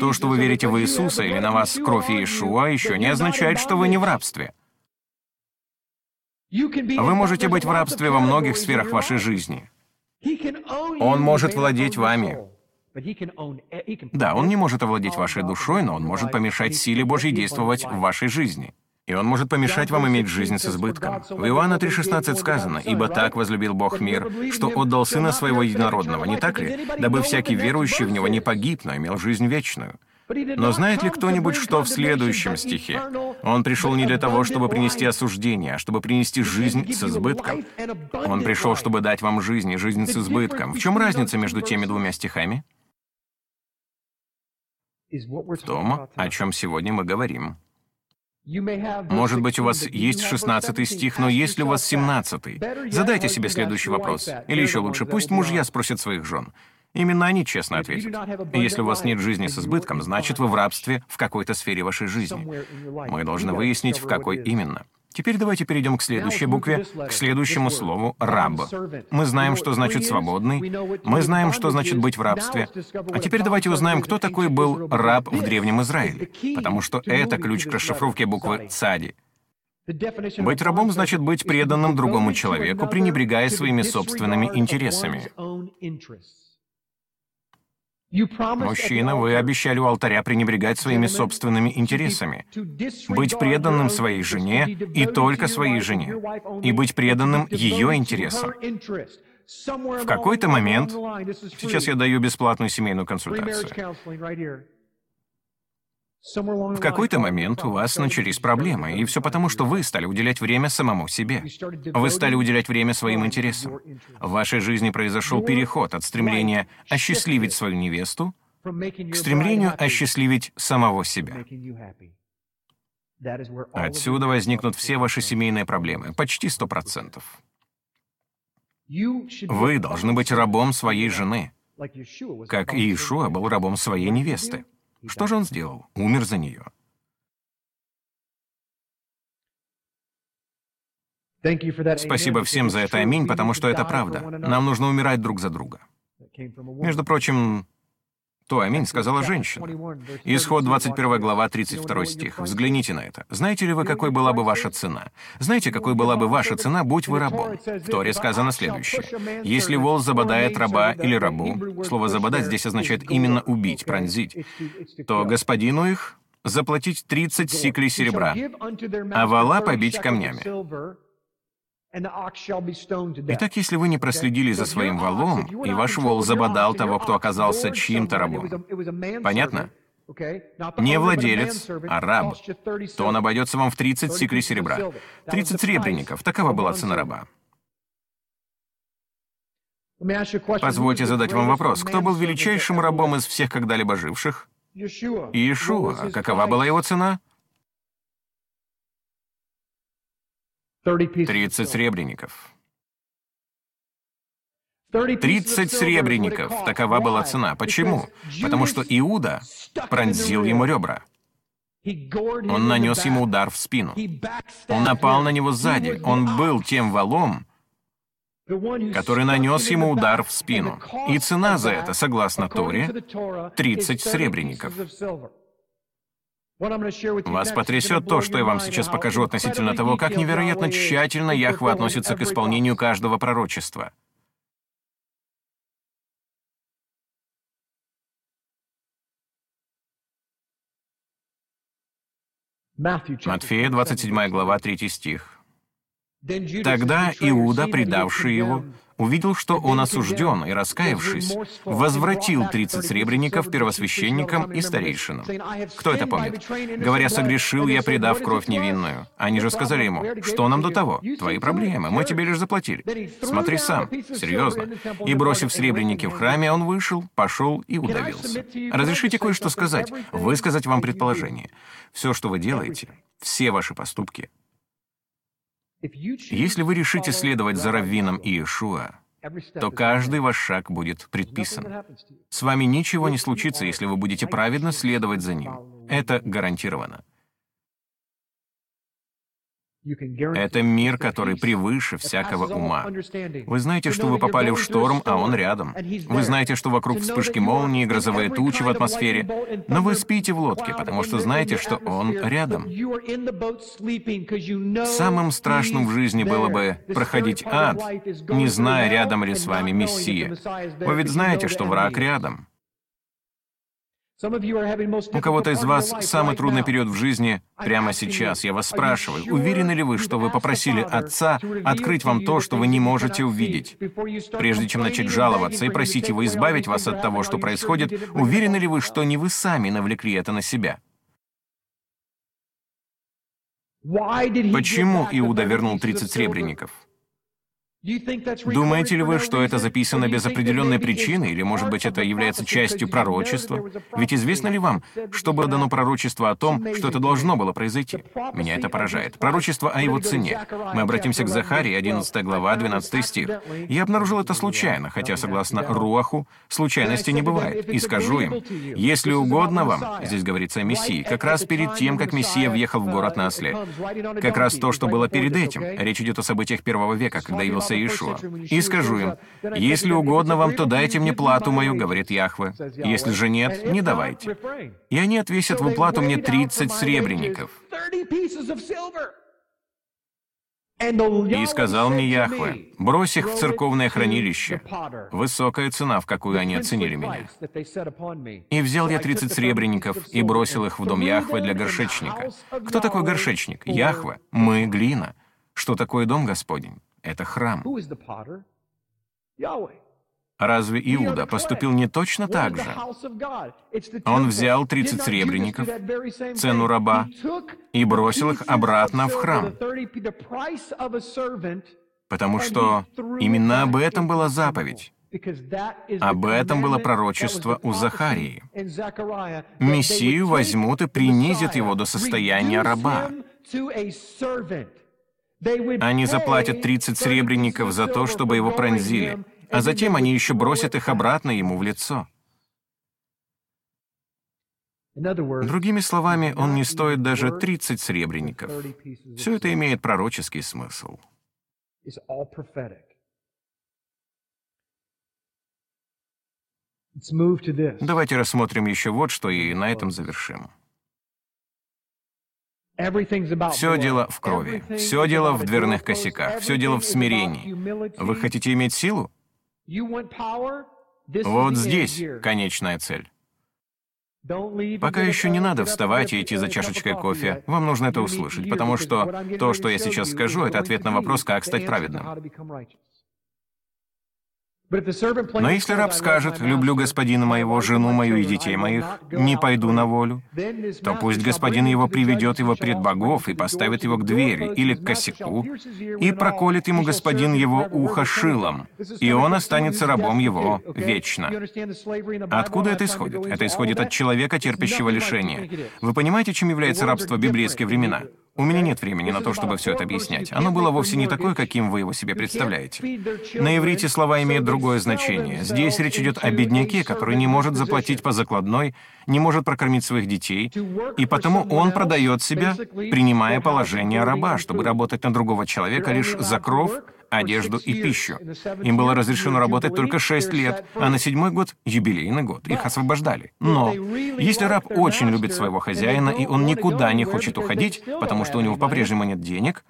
То, что вы верите в Иисуса или на вас кровь Иешуа, еще не означает, что вы не в рабстве. Вы можете быть в рабстве во многих сферах вашей жизни. Он может владеть вами. Да, он не может овладеть вашей душой, но он может помешать силе Божьей действовать в вашей жизни. И он может помешать вам иметь жизнь с избытком. В Иоанна 3,16 сказано, «Ибо так возлюбил Бог мир, что отдал Сына Своего Единородного, не так ли? Дабы всякий верующий в Него не погиб, но имел жизнь вечную». Но знает ли кто-нибудь, что в следующем стихе? Он пришел не для того, чтобы принести осуждение, а чтобы принести жизнь с избытком. Он пришел, чтобы дать вам жизнь и жизнь с избытком. В чем разница между теми двумя стихами? В том, о чем сегодня мы говорим. Может быть, у вас есть 16 стих, но есть ли у вас 17? Задайте себе следующий вопрос. Или еще лучше, пусть мужья спросят своих жен. Именно они честно ответят. Если у вас нет жизни с избытком, значит, вы в рабстве в какой-то сфере вашей жизни. Мы должны выяснить, в какой именно. Теперь давайте перейдем к следующей букве, к следующему слову «раб». Мы знаем, что значит «свободный», мы знаем, что значит «быть в рабстве». А теперь давайте узнаем, кто такой был раб в Древнем Израиле, потому что это ключ к расшифровке буквы «цади». Быть рабом значит быть преданным другому человеку, пренебрегая своими собственными интересами. Мужчина, вы обещали у алтаря пренебрегать своими собственными интересами, быть преданным своей жене и только своей жене, и быть преданным ее интересам. В какой-то момент, сейчас я даю бесплатную семейную консультацию, в какой-то момент у вас начались проблемы, и все потому, что вы стали уделять время самому себе. Вы стали уделять время своим интересам. В вашей жизни произошел переход от стремления осчастливить свою невесту к стремлению осчастливить самого себя. Отсюда возникнут все ваши семейные проблемы, почти сто процентов. Вы должны быть рабом своей жены, как Иешуа был рабом своей невесты. Что же он сделал? Умер за нее. Спасибо всем за это, аминь, потому что это правда. Нам нужно умирать друг за друга. Между прочим, то аминь сказала женщина. Исход 21 глава, 32 стих. Взгляните на это. Знаете ли вы, какой была бы ваша цена? Знаете, какой была бы ваша цена, будь вы рабом? В Торе сказано следующее. Если вол забодает раба или рабу, слово «забодать» здесь означает именно убить, пронзить, то господину их заплатить 30 сиклей серебра, а вола побить камнями. Итак, если вы не проследили за своим валом, и ваш вол забодал того, кто оказался чьим-то рабом, понятно? Не владелец, а раб, то он обойдется вам в 30 сиклей серебра. 30 сребреников, такова была цена раба. Позвольте задать вам вопрос. Кто был величайшим рабом из всех когда-либо живших? Иешуа. Какова была его цена? 30 сребреников. 30 сребреников. Такова была цена. Почему? Потому что Иуда пронзил ему ребра. Он нанес ему удар в спину. Он напал на него сзади. Он был тем валом, который нанес ему удар в спину. И цена за это, согласно Торе, 30 сребреников. Вас потрясет то, что я вам сейчас покажу относительно того, как невероятно тщательно Яхва относится к исполнению каждого пророчества. Матфея, 27 глава, 3 стих. «Тогда Иуда, предавший его, увидел, что он осужден, и, раскаявшись, возвратил 30 сребреников первосвященникам и старейшинам. Кто это помнит? Говоря, согрешил я, предав кровь невинную. Они же сказали ему, что нам до того? Твои проблемы, мы тебе лишь заплатили. Смотри сам, серьезно. И, бросив сребреники в храме, он вышел, пошел и удавился. Разрешите кое-что сказать, высказать вам предположение. Все, что вы делаете, все ваши поступки — если вы решите следовать за Раввином Иешуа, то каждый ваш шаг будет предписан. С вами ничего не случится, если вы будете праведно следовать за ним. Это гарантировано. Это мир, который превыше всякого ума. Вы знаете, что вы попали в шторм, а он рядом. Вы знаете, что вокруг вспышки молнии, грозовые тучи в атмосфере. Но вы спите в лодке, потому что знаете, что он рядом. Самым страшным в жизни было бы проходить ад, не зная, рядом ли с вами Мессия. Вы ведь знаете, что враг рядом. У кого-то из вас самый трудный период в жизни прямо сейчас. Я вас спрашиваю, уверены ли вы, что вы попросили Отца открыть вам то, что вы не можете увидеть? Прежде чем начать жаловаться и просить Его избавить вас от того, что происходит, уверены ли вы, что не вы сами навлекли это на себя? Почему Иуда вернул 30 сребреников? Думаете ли вы, что это записано без определенной причины, или, может быть, это является частью пророчества? Ведь известно ли вам, что было дано пророчество о том, что это должно было произойти? Меня это поражает. Пророчество о его цене. Мы обратимся к Захарии, 11 глава, 12 стих. Я обнаружил это случайно, хотя, согласно Руаху, случайности не бывает. И скажу им, если угодно вам, здесь говорится о Мессии, как раз перед тем, как Мессия въехал в город на осле. Как раз то, что было перед этим. Речь идет о событиях первого века, когда явился Иисуса Иешуа. И скажу им, «Если угодно вам, то дайте мне плату мою», — говорит Яхве. «Если же нет, не давайте». И они отвесят в уплату мне 30 сребреников. И сказал мне Яхве, брось их в церковное хранилище. Высокая цена, в какую они оценили меня. И взял я тридцать сребреников и бросил их в дом Яхве для горшечника. Кто такой горшечник? Яхве. Мы — глина. Что такое дом Господень? Это храм. Разве Иуда поступил не точно так же? Он взял 30 сребреников, цену раба, и бросил их обратно в храм. Потому что именно об этом была заповедь. Об этом было пророчество у Захарии. Мессию возьмут и принизят его до состояния раба. Они заплатят 30 сребреников за то, чтобы его пронзили, а затем они еще бросят их обратно ему в лицо. Другими словами, он не стоит даже 30 сребреников. Все это имеет пророческий смысл. Давайте рассмотрим еще вот что и на этом завершим. Все дело в крови, все дело в дверных косяках, все дело в смирении. Вы хотите иметь силу? Вот здесь конечная цель. Пока еще не надо вставать и идти за чашечкой кофе. Вам нужно это услышать, потому что то, что я сейчас скажу, это ответ на вопрос, как стать праведным. Но если раб скажет, «Люблю господина моего, жену мою и детей моих, не пойду на волю», то пусть господин его приведет его пред богов и поставит его к двери или к косяку, и проколет ему господин его ухо шилом, и он останется рабом его вечно. Откуда это исходит? Это исходит от человека, терпящего лишения. Вы понимаете, чем является рабство в библейские времена? У меня нет времени на то, чтобы все это объяснять. Оно было вовсе не такое, каким вы его себе представляете. На иврите слова имеют другое значение. Здесь речь идет о бедняке, который не может заплатить по закладной, не может прокормить своих детей, и потому он продает себя, принимая положение раба, чтобы работать на другого человека лишь за кров, одежду и пищу. Им было разрешено работать только шесть лет, а на седьмой год — юбилейный год, их освобождали. Но если раб очень любит своего хозяина, и он никуда не хочет уходить, потому что у него по-прежнему нет денег,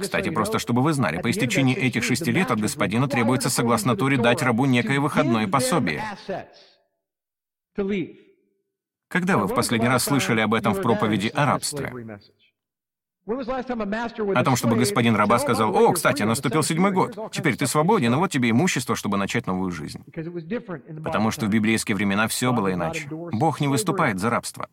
кстати, просто чтобы вы знали, по истечении этих шести лет от господина требуется, согласно Торе, дать рабу некое выходное пособие. Когда вы в последний раз слышали об этом в проповеди о рабстве? О том, чтобы господин раба сказал, «О, кстати, наступил седьмой год. Теперь ты свободен, и вот тебе имущество, чтобы начать новую жизнь». Потому что в библейские времена все было иначе. Бог не выступает за рабство.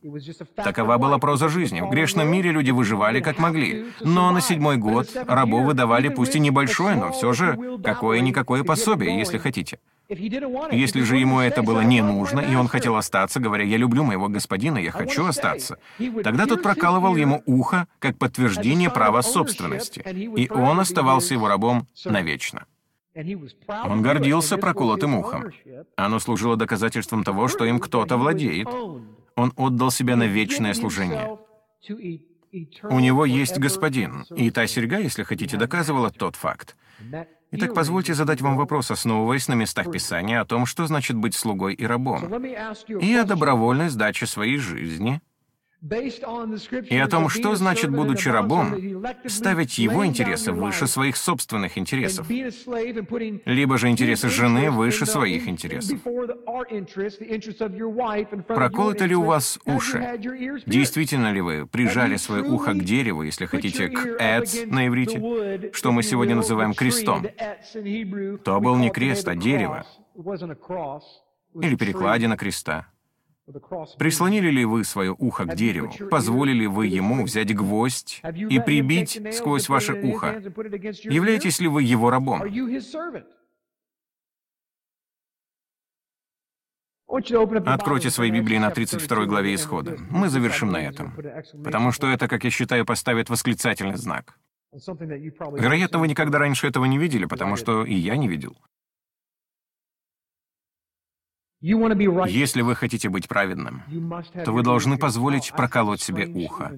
Такова была проза жизни. В грешном мире люди выживали как могли. Но на седьмой год рабу выдавали пусть и небольшое, но все же какое-никакое пособие, если хотите. Если же ему это было не нужно, и он хотел остаться, говоря, «Я люблю моего господина, я хочу остаться», тогда тот прокалывал ему ухо как подтверждение права собственности, и он оставался его рабом навечно. Он гордился проколотым ухом. Оно служило доказательством того, что им кто-то владеет. Он отдал себя на вечное служение. У него есть господин, и та серьга, если хотите, доказывала тот факт. Итак, позвольте задать вам вопрос, основываясь на местах Писания о том, что значит быть слугой и рабом, и о добровольной сдаче своей жизни — и о том, что значит, будучи рабом, ставить его интересы выше своих собственных интересов, либо же интересы жены выше своих интересов. Проколоты ли у вас уши? Действительно ли вы прижали свое ухо к дереву, если хотите, к «эц» на иврите, что мы сегодня называем крестом? То был не крест, а дерево. Или перекладина креста. Прислонили ли вы свое ухо к дереву? Позволили вы ему взять гвоздь и прибить сквозь ваше ухо? Являетесь ли вы его рабом? Откройте свои Библии на 32 главе Исхода. Мы завершим на этом. Потому что это, как я считаю, поставит восклицательный знак. Вероятно, вы никогда раньше этого не видели, потому что и я не видел. Если вы хотите быть праведным, то вы должны позволить проколоть себе ухо.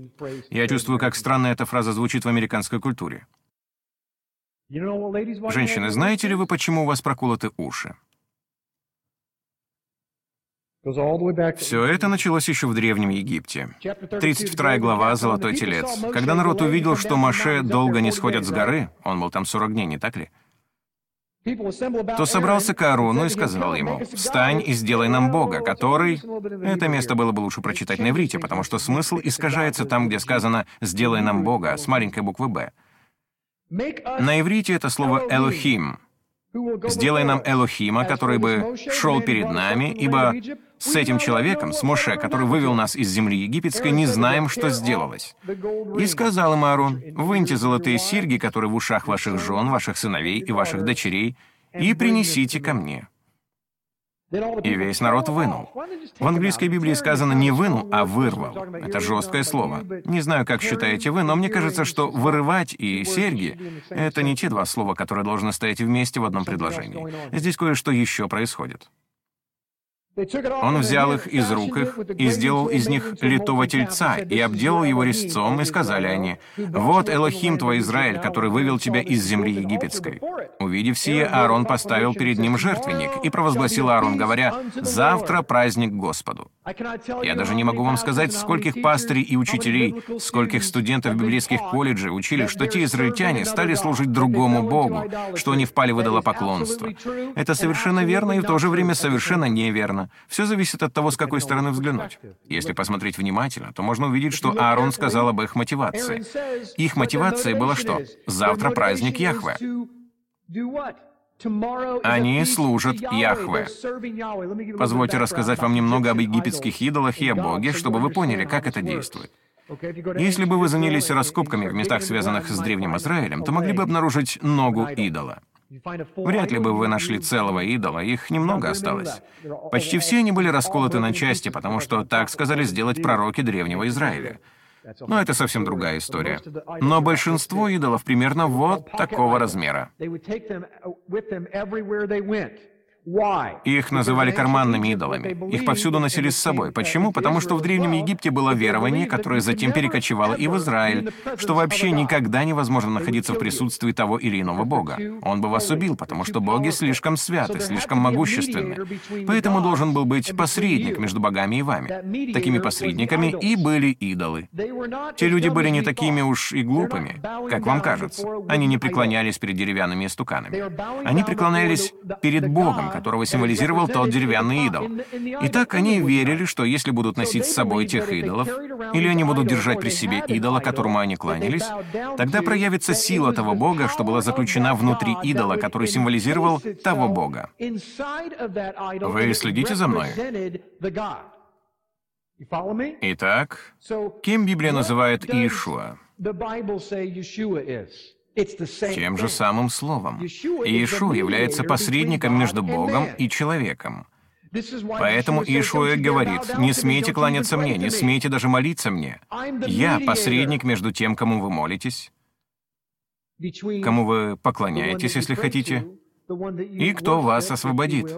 Я чувствую, как странно эта фраза звучит в американской культуре. Женщины, знаете ли вы, почему у вас проколоты уши? Все это началось еще в Древнем Египте. 32 глава «Золотой телец». Когда народ увидел, что Маше долго не сходят с горы, он был там 40 дней, не так ли? То собрался к Аарону и сказал ему, «Встань и сделай нам Бога, который...» Это место было бы лучше прочитать на иврите, потому что смысл искажается там, где сказано «сделай нам Бога» с маленькой буквы «Б». На иврите это слово «элохим», Сделай нам Элохима, который бы шел перед нами, ибо с этим человеком, с Моше, который вывел нас из земли египетской, не знаем, что сделалось. И сказал им Аарон, выньте золотые серьги, которые в ушах ваших жен, ваших сыновей и ваших дочерей, и принесите ко мне. И весь народ вынул. В английской Библии сказано не вынул, а вырвал. Это жесткое слово. Не знаю, как считаете вы, но мне кажется, что вырывать и серьги — это не те два слова, которые должны стоять вместе в одном предложении. Здесь кое-что еще происходит. Он взял их из рук их и сделал из них литого тельца, и обделал его резцом, и сказали они, «Вот Элохим твой Израиль, который вывел тебя из земли египетской». Увидев сие, Аарон поставил перед ним жертвенник и провозгласил Аарон, говоря, «Завтра праздник Господу». Я даже не могу вам сказать, скольких пастырей и учителей, скольких студентов библейских колледжей учили, что те израильтяне стали служить другому Богу, что они впали в идолопоклонство. Это совершенно верно и в то же время совершенно неверно. Все зависит от того, с какой стороны взглянуть. Если посмотреть внимательно, то можно увидеть, что Аарон сказал об их мотивации. Их мотивация была что? Завтра праздник Яхве. Они служат Яхве. Позвольте рассказать вам немного об египетских идолах и о Боге, чтобы вы поняли, как это действует. Если бы вы занялись раскопками в местах, связанных с Древним Израилем, то могли бы обнаружить ногу идола. Вряд ли бы вы нашли целого идола, их немного осталось. Почти все они были расколоты на части, потому что так сказали сделать пророки Древнего Израиля. Но это совсем другая история. Но большинство идолов примерно вот такого размера. Их называли карманными идолами. Их повсюду носили с собой. Почему? Потому что в Древнем Египте было верование, которое затем перекочевало и в Израиль, что вообще никогда невозможно находиться в присутствии того или иного бога. Он бы вас убил, потому что боги слишком святы, слишком могущественны. Поэтому должен был быть посредник между богами и вами. Такими посредниками и были идолы. Те люди были не такими уж и глупыми, как вам кажется. Они не преклонялись перед деревянными истуканами. Они преклонялись перед Богом, которого символизировал тот деревянный идол. Итак, они верили, что если будут носить с собой тех идолов, или они будут держать при себе идола, которому они кланялись, тогда проявится сила того бога, что была заключена внутри идола, который символизировал того бога. Вы следите за мной? Итак, кем Библия называет Иешуа? Тем же самым словом. Иешуа является посредником между Богом и человеком. Поэтому Иешуа говорит, «Не смейте кланяться мне, не смейте даже молиться мне. Я посредник между тем, кому вы молитесь, кому вы поклоняетесь, если хотите, и кто вас освободит.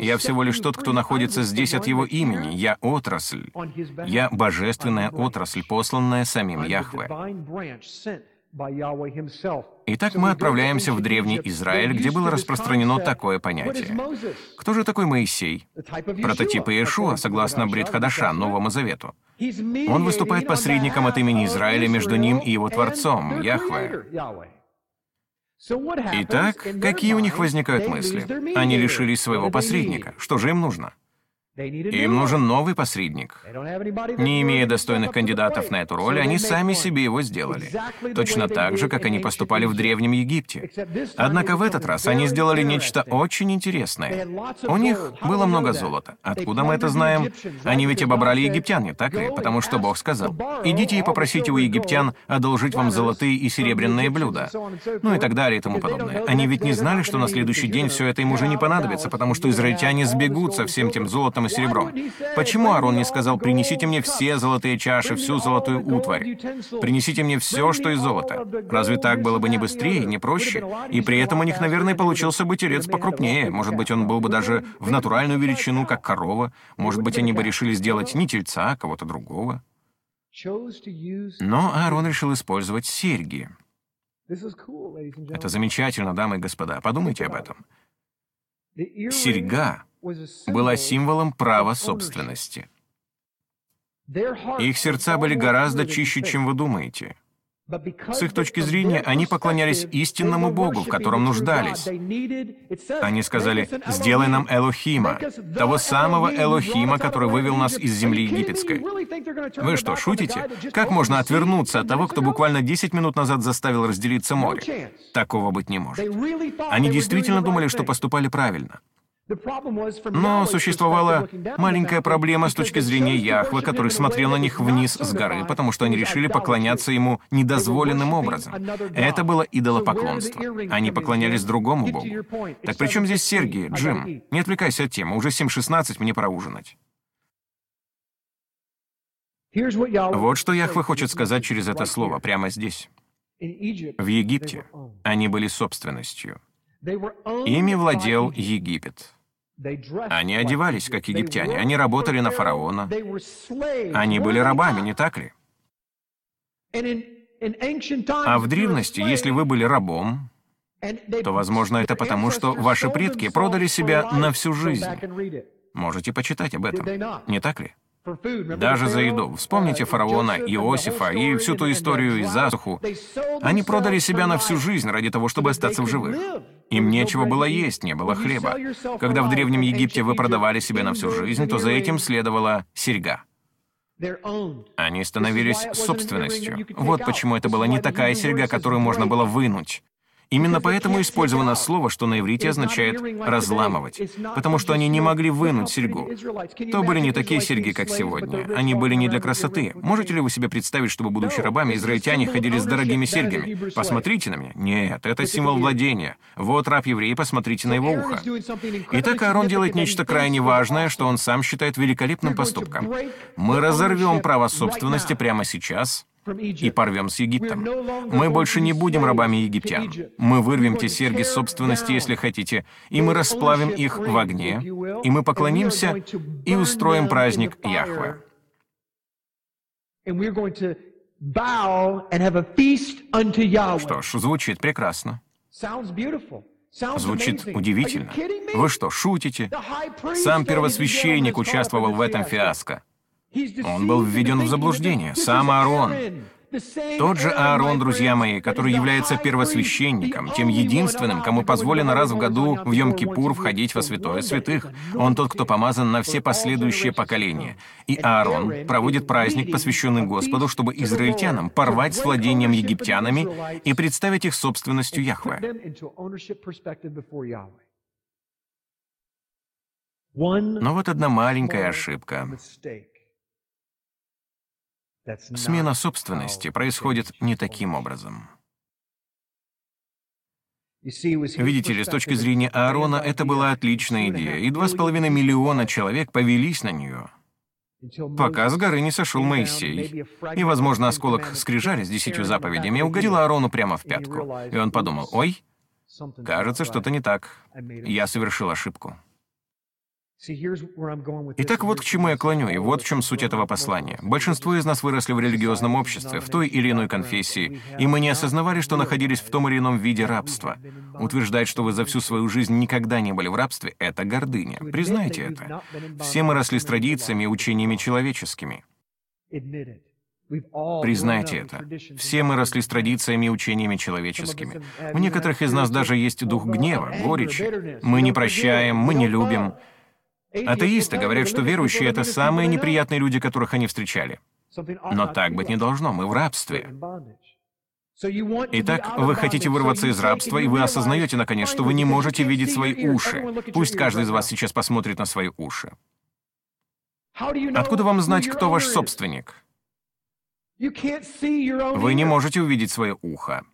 Я всего лишь тот, кто находится здесь от его имени. Я отрасль. Я божественная отрасль, посланная самим Яхве. Итак, мы отправляемся в Древний Израиль, где было распространено такое понятие. Кто же такой Моисей? Прототип Иешуа, согласно Брит Хадаша, Новому Завету. Он выступает посредником от имени Израиля между ним и его Творцом, Яхве. Итак, какие у них возникают мысли? Они лишились своего посредника. Что же им нужно? Им нужен новый посредник. Не имея достойных кандидатов на эту роль, они сами себе его сделали. Точно так же, как они поступали в Древнем Египте. Однако в этот раз они сделали нечто очень интересное. У них было много золота. Откуда мы это знаем? Они ведь обобрали египтян, не так ли? Потому что Бог сказал, «Идите и попросите у египтян одолжить вам золотые и серебряные блюда». Ну и так далее и тому подобное. Они ведь не знали, что на следующий день все это им уже не понадобится, потому что израильтяне сбегут со всем тем золотом и серебром. Почему Аарон не сказал, принесите мне все золотые чаши, всю золотую утварь? Принесите мне все, что из золота. Разве так было бы не быстрее, не проще? И при этом у них, наверное, получился бы телец покрупнее. Может быть, он был бы даже в натуральную величину, как корова. Может быть, они бы решили сделать не тельца, а кого-то другого. Но Аарон решил использовать серьги. Это замечательно, дамы и господа. Подумайте об этом. Серьга была символом права собственности. Их сердца были гораздо чище, чем вы думаете. С их точки зрения, они поклонялись истинному Богу, в котором нуждались. Они сказали, «Сделай нам Элохима, того самого Элохима, который вывел нас из земли египетской». Вы что, шутите? Как можно отвернуться от того, кто буквально 10 минут назад заставил разделиться море? Такого быть не может. Они действительно думали, что поступали правильно. Но существовала маленькая проблема с точки зрения Яхвы, который смотрел на них вниз с горы, потому что они решили поклоняться ему недозволенным образом. Это было идолопоклонство. Они поклонялись другому богу. Так при чем здесь Сергий, Джим? Не отвлекайся от темы, уже 7.16, мне пора ужинать. Вот что Яхва хочет сказать через это слово, прямо здесь. В Египте они были собственностью. Ими владел Египет. Они одевались, как египтяне, они работали на фараона. Они были рабами, не так ли? А в древности, если вы были рабом, то, возможно, это потому, что ваши предки продали себя на всю жизнь. Можете почитать об этом, не так ли? Даже за еду. Вспомните фараона Иосифа и всю ту историю из засуху. Они продали себя на всю жизнь ради того, чтобы остаться в живых. Им нечего было есть, не было хлеба. Когда в Древнем Египте вы продавали себя на всю жизнь, то за этим следовала серьга. Они становились собственностью. Вот почему это была не такая серьга, которую можно было вынуть. Именно поэтому использовано слово, что на иврите означает «разламывать», потому что они не могли вынуть серьгу. То были не такие серьги, как сегодня. Они были не для красоты. Можете ли вы себе представить, чтобы, будучи рабами, израильтяне ходили с дорогими серьгами? Посмотрите на меня. Нет, это символ владения. Вот раб еврей, посмотрите на его ухо. Итак, Аарон делает нечто крайне важное, что он сам считает великолепным поступком. Мы разорвем право собственности прямо сейчас, и порвем с Египтом. Мы больше не будем рабами египтян. Мы вырвем те серьги собственности, если хотите, и мы расплавим их в огне, и мы поклонимся и устроим праздник Яхве. Что ж, звучит прекрасно. Звучит удивительно. Вы что, шутите? Сам первосвященник участвовал в этом фиаско. Он был введен в заблуждение, сам Аарон. Тот же Аарон, друзья мои, который является первосвященником, тем единственным, кому позволено раз в году в Йом-Кипур входить во святое святых. Он тот, кто помазан на все последующие поколения. И Аарон проводит праздник, посвященный Господу, чтобы израильтянам порвать с владением египтянами и представить их собственностью Яхве. Но вот одна маленькая ошибка. Смена собственности происходит не таким образом. Видите ли, с точки зрения Аарона, это была отличная идея, и два с половиной миллиона человек повелись на нее, пока с горы не сошел Моисей. И, возможно, осколок скрижали с десятью заповедями угодил Аарону прямо в пятку. И он подумал, ой, кажется, что-то не так. Я совершил ошибку. Итак, вот к чему я клоню, и вот в чем суть этого послания. Большинство из нас выросли в религиозном обществе, в той или иной конфессии, и мы не осознавали, что находились в том или ином виде рабства. Утверждать, что вы за всю свою жизнь никогда не были в рабстве, это гордыня. Признайте это. Все мы росли с традициями и учениями человеческими. Признайте это. Все мы росли с традициями и учениями человеческими. У некоторых из нас даже есть дух гнева, горечи. Мы не прощаем, мы не любим. Атеисты говорят, что верующие — это самые неприятные люди, которых они встречали. Но так быть не должно, мы в рабстве. Итак, вы хотите вырваться из рабства, и вы осознаете, наконец, что вы не можете видеть свои уши. Пусть каждый из вас сейчас посмотрит на свои уши. Откуда вам знать, кто ваш собственник? Вы не можете увидеть свое ухо.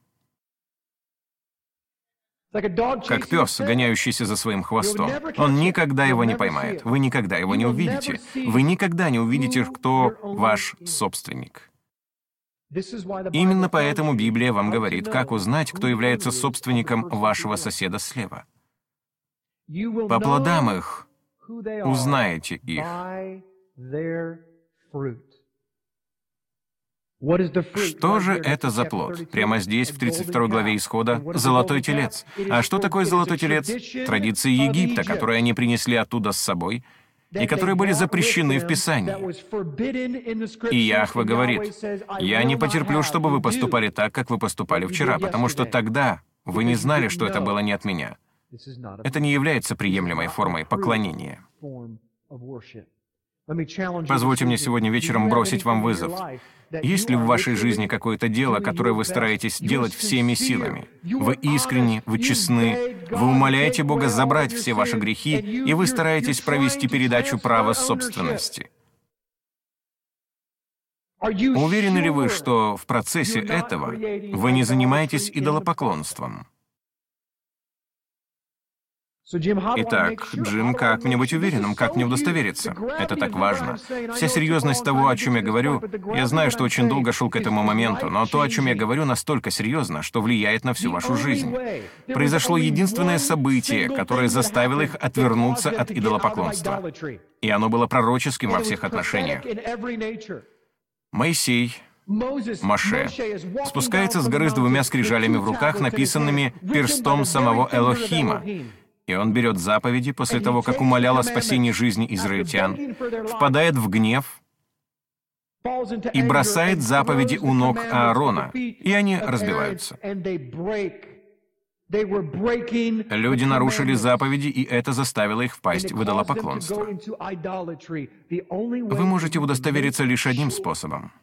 Как пес, гоняющийся за своим хвостом. Он никогда его не поймает. Вы никогда его не увидите. Вы никогда не увидите, кто ваш собственник. Именно поэтому Библия вам говорит, как узнать, кто является собственником вашего соседа слева. По плодам их узнаете их. Что же это за плод? Прямо здесь, в 32 главе Исхода, золотой телец. А что такое золотой телец? Традиции Египта, которые они принесли оттуда с собой, и которые были запрещены в Писании. И Яхва говорит, «Я не потерплю, чтобы вы поступали так, как вы поступали вчера, потому что тогда вы не знали, что это было не от меня». Это не является приемлемой формой поклонения. Позвольте мне сегодня вечером бросить вам вызов. Есть ли в вашей жизни какое-то дело, которое вы стараетесь делать всеми силами? Вы искренни, вы честны, вы умоляете Бога забрать все ваши грехи, и вы стараетесь провести передачу права собственности. Уверены ли вы, что в процессе этого вы не занимаетесь идолопоклонством? Итак, Джим, как мне быть уверенным, как мне удостовериться? Это так важно. Вся серьезность того, о чем я говорю, я знаю, что очень долго шел к этому моменту, но то, о чем я говорю, настолько серьезно, что влияет на всю вашу жизнь. Произошло единственное событие, которое заставило их отвернуться от идолопоклонства. И оно было пророческим во всех отношениях. Моисей, Маше спускается с горы с двумя скрижалями в руках, написанными перстом самого Элохима, и он берет заповеди после того, как умолял о спасении жизни израильтян, впадает в гнев и бросает заповеди у ног Аарона, и они разбиваются. Люди нарушили заповеди, и это заставило их впасть в идолопоклонство. Вы можете удостовериться лишь одним способом —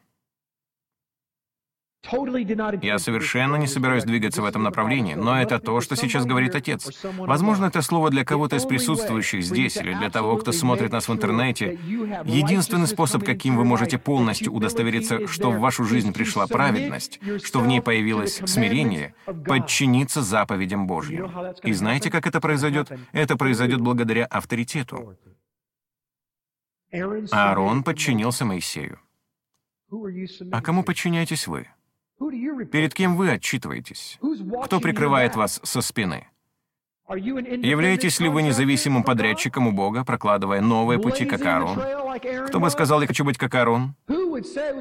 я совершенно не собираюсь двигаться в этом направлении, но это то, что сейчас говорит Отец. Возможно, это слово для кого-то из присутствующих здесь или для того, кто смотрит нас в интернете. Единственный способ, каким вы можете полностью удостовериться, что в вашу жизнь пришла праведность, что в ней появилось смирение, подчиниться заповедям Божьим. И знаете, как это произойдет? Это произойдет благодаря авторитету. Аарон подчинился Моисею. А кому подчиняетесь вы? Перед кем вы отчитываетесь? Кто прикрывает вас со спины? Являетесь ли вы независимым подрядчиком у Бога, прокладывая новые пути, как Аарон? Кто бы сказал, я хочу быть как Аарон?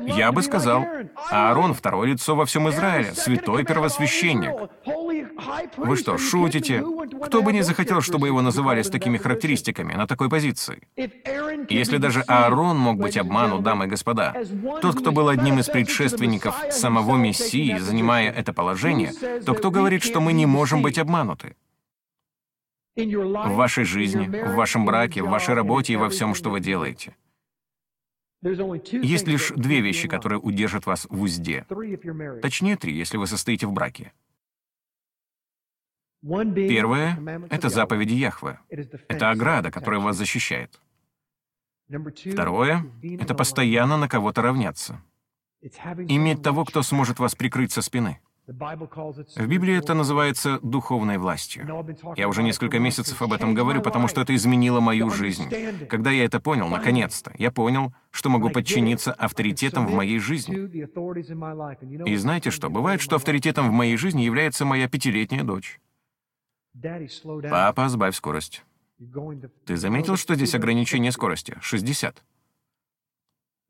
Я бы сказал, Аарон — второе лицо во всем Израиле, святой первосвященник. Вы что, шутите? Кто бы не захотел, чтобы его называли с такими характеристиками, на такой позиции? Если даже Аарон мог быть обманут, дамы и господа, тот, кто был одним из предшественников самого Мессии, занимая это положение, то кто говорит, что мы не можем быть обмануты? В вашей жизни, в вашем браке, в вашей работе и во всем, что вы делаете. Есть лишь две вещи, которые удержат вас в узде. Точнее, три, если вы состоите в браке. Первое — это заповеди Яхве. Это ограда, которая вас защищает. Второе — это постоянно на кого-то равняться. Иметь того, кто сможет вас прикрыть со спины. В Библии это называется духовной властью. Я уже несколько месяцев об этом говорю, потому что это изменило мою жизнь. Когда я это понял, наконец-то, я понял, что могу подчиниться авторитетам в моей жизни. И знаете что? Бывает, что авторитетом в моей жизни является моя пятилетняя дочь. Папа, сбавь скорость. Ты заметил, что здесь ограничение скорости? 60.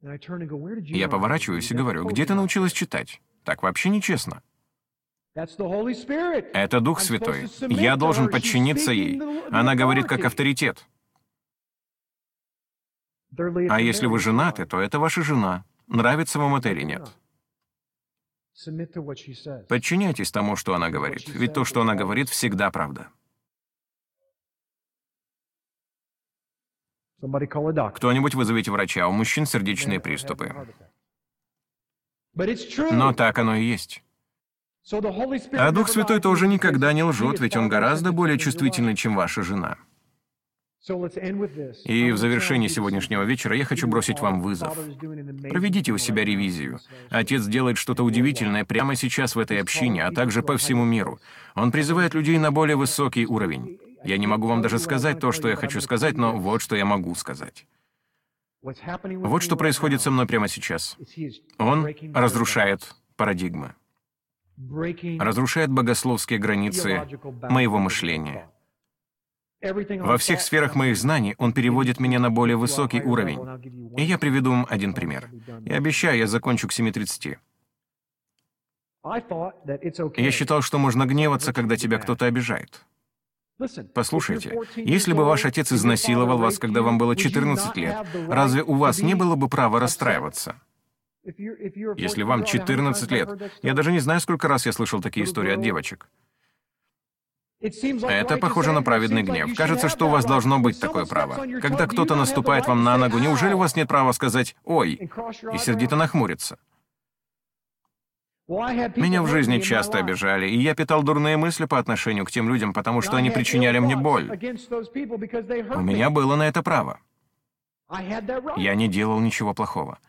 Я поворачиваюсь и говорю, где ты научилась читать? Так вообще нечестно. Это Дух Святой. Я должен подчиниться ей. Она говорит как авторитет. А если вы женаты, то это ваша жена. Нравится вам это или нет? Подчиняйтесь тому, что она говорит, ведь то, что она говорит, всегда правда. Кто-нибудь вызовите врача, у мужчин сердечные приступы. Но так оно и есть. А Дух Святой тоже никогда не лжет, ведь он гораздо более чувствительный, чем ваша жена. И в завершении сегодняшнего вечера я хочу бросить вам вызов. Проведите у себя ревизию. Отец делает что-то удивительное прямо сейчас в этой общине, а также по всему миру. Он призывает людей на более высокий уровень. Я не могу вам даже сказать то, что я хочу сказать, но вот что я могу сказать. Вот что происходит со мной прямо сейчас. Он разрушает парадигмы, разрушает богословские границы моего мышления. Во всех сферах моих знаний он переводит меня на более высокий уровень. И я приведу вам один пример. Я обещаю, я закончу к 7.30. Я считал, что можно гневаться, когда тебя кто-то обижает. Послушайте, если бы ваш отец изнасиловал вас, когда вам было 14 лет, разве у вас не было бы права расстраиваться? Если вам 14 лет, я даже не знаю, сколько раз я слышал такие истории от девочек. Это похоже на праведный гнев. Кажется, что у вас должно быть такое право. Когда кто-то наступает вам на ногу, неужели у вас нет права сказать «Ой» и сердито нахмуриться? Меня в жизни часто обижали, и я питал дурные мысли по отношению к тем людям, потому что они причиняли мне боль. У меня было на это право. Я не делал ничего плохого.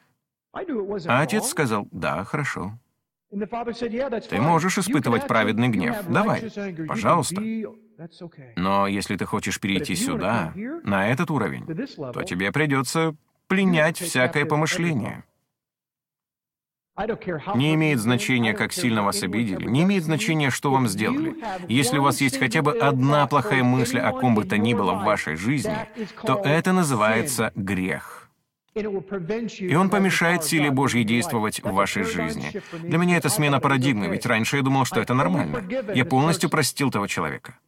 А отец сказал, да, хорошо. Ты можешь испытывать праведный гнев. Давай, пожалуйста. Но если ты хочешь перейти сюда, на этот уровень, то тебе придется пленять всякое помышление. Не имеет значения, как сильно вас обидели, не имеет значения, что вам сделали. Если у вас есть хотя бы одна плохая мысль о ком бы то ни было в вашей жизни, то это называется грех. И он помешает силе Божьей действовать в вашей жизни. Для меня это смена парадигмы, ведь раньше я думал, что это нормально. Я полностью простил того человека.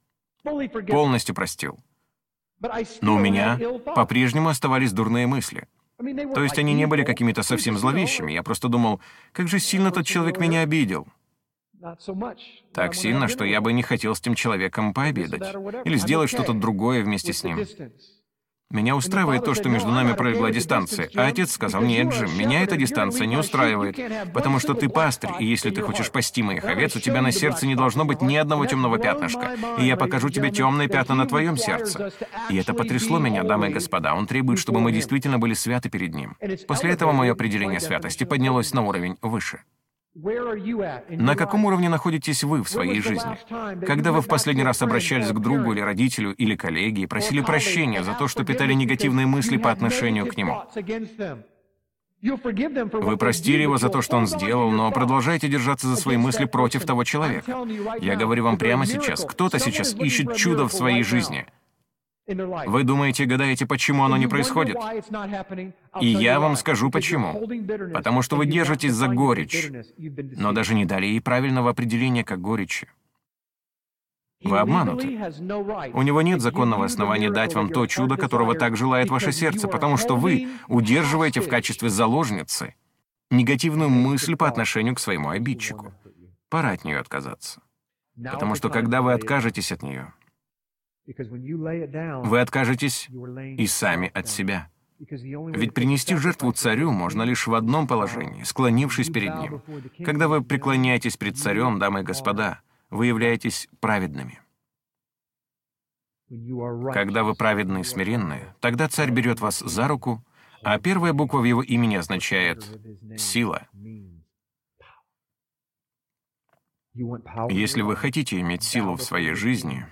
Полностью простил. Но у меня по-прежнему оставались дурные мысли. То есть они не были какими-то совсем зловещими. Я просто думал, как же сильно тот человек меня обидел. Так сильно, что я бы не хотел с тем человеком пообедать. Или сделать что-то другое вместе с ним. Меня устраивает то, что между нами пролегла дистанция. А отец сказал, нет, Джим, меня эта дистанция не устраивает, потому что ты пастырь, и если ты хочешь пасти моих овец, у тебя на сердце не должно быть ни одного темного пятнышка, и я покажу тебе темные пятна на твоем сердце. И это потрясло меня, дамы и господа. Он требует, чтобы мы действительно были святы перед ним. После этого мое определение святости поднялось на уровень выше. На каком уровне находитесь вы в своей жизни? Когда вы в последний раз обращались к другу или родителю или коллеге и просили прощения за то, что питали негативные мысли по отношению к нему? Вы простили его за то, что он сделал, но продолжаете держаться за свои мысли против того человека. Я говорю вам прямо сейчас, кто-то сейчас ищет чудо в своей жизни — вы думаете, гадаете, почему оно не происходит? И я вам скажу почему. Потому что вы держитесь за горечь, но даже не дали ей правильного определения как горечи. Вы обмануты. У него нет законного основания дать вам то чудо, которого так желает ваше сердце, потому что вы удерживаете в качестве заложницы негативную мысль по отношению к своему обидчику. Пора от нее отказаться. Потому что когда вы откажетесь от нее, вы откажетесь и сами от себя. Ведь принести жертву царю можно лишь в одном положении, склонившись перед ним. Когда вы преклоняетесь перед царем, дамы и господа, вы являетесь праведными. Когда вы праведны и смиренны, тогда царь берет вас за руку, а первая буква в его имени означает «сила». Если вы хотите иметь силу в своей жизни,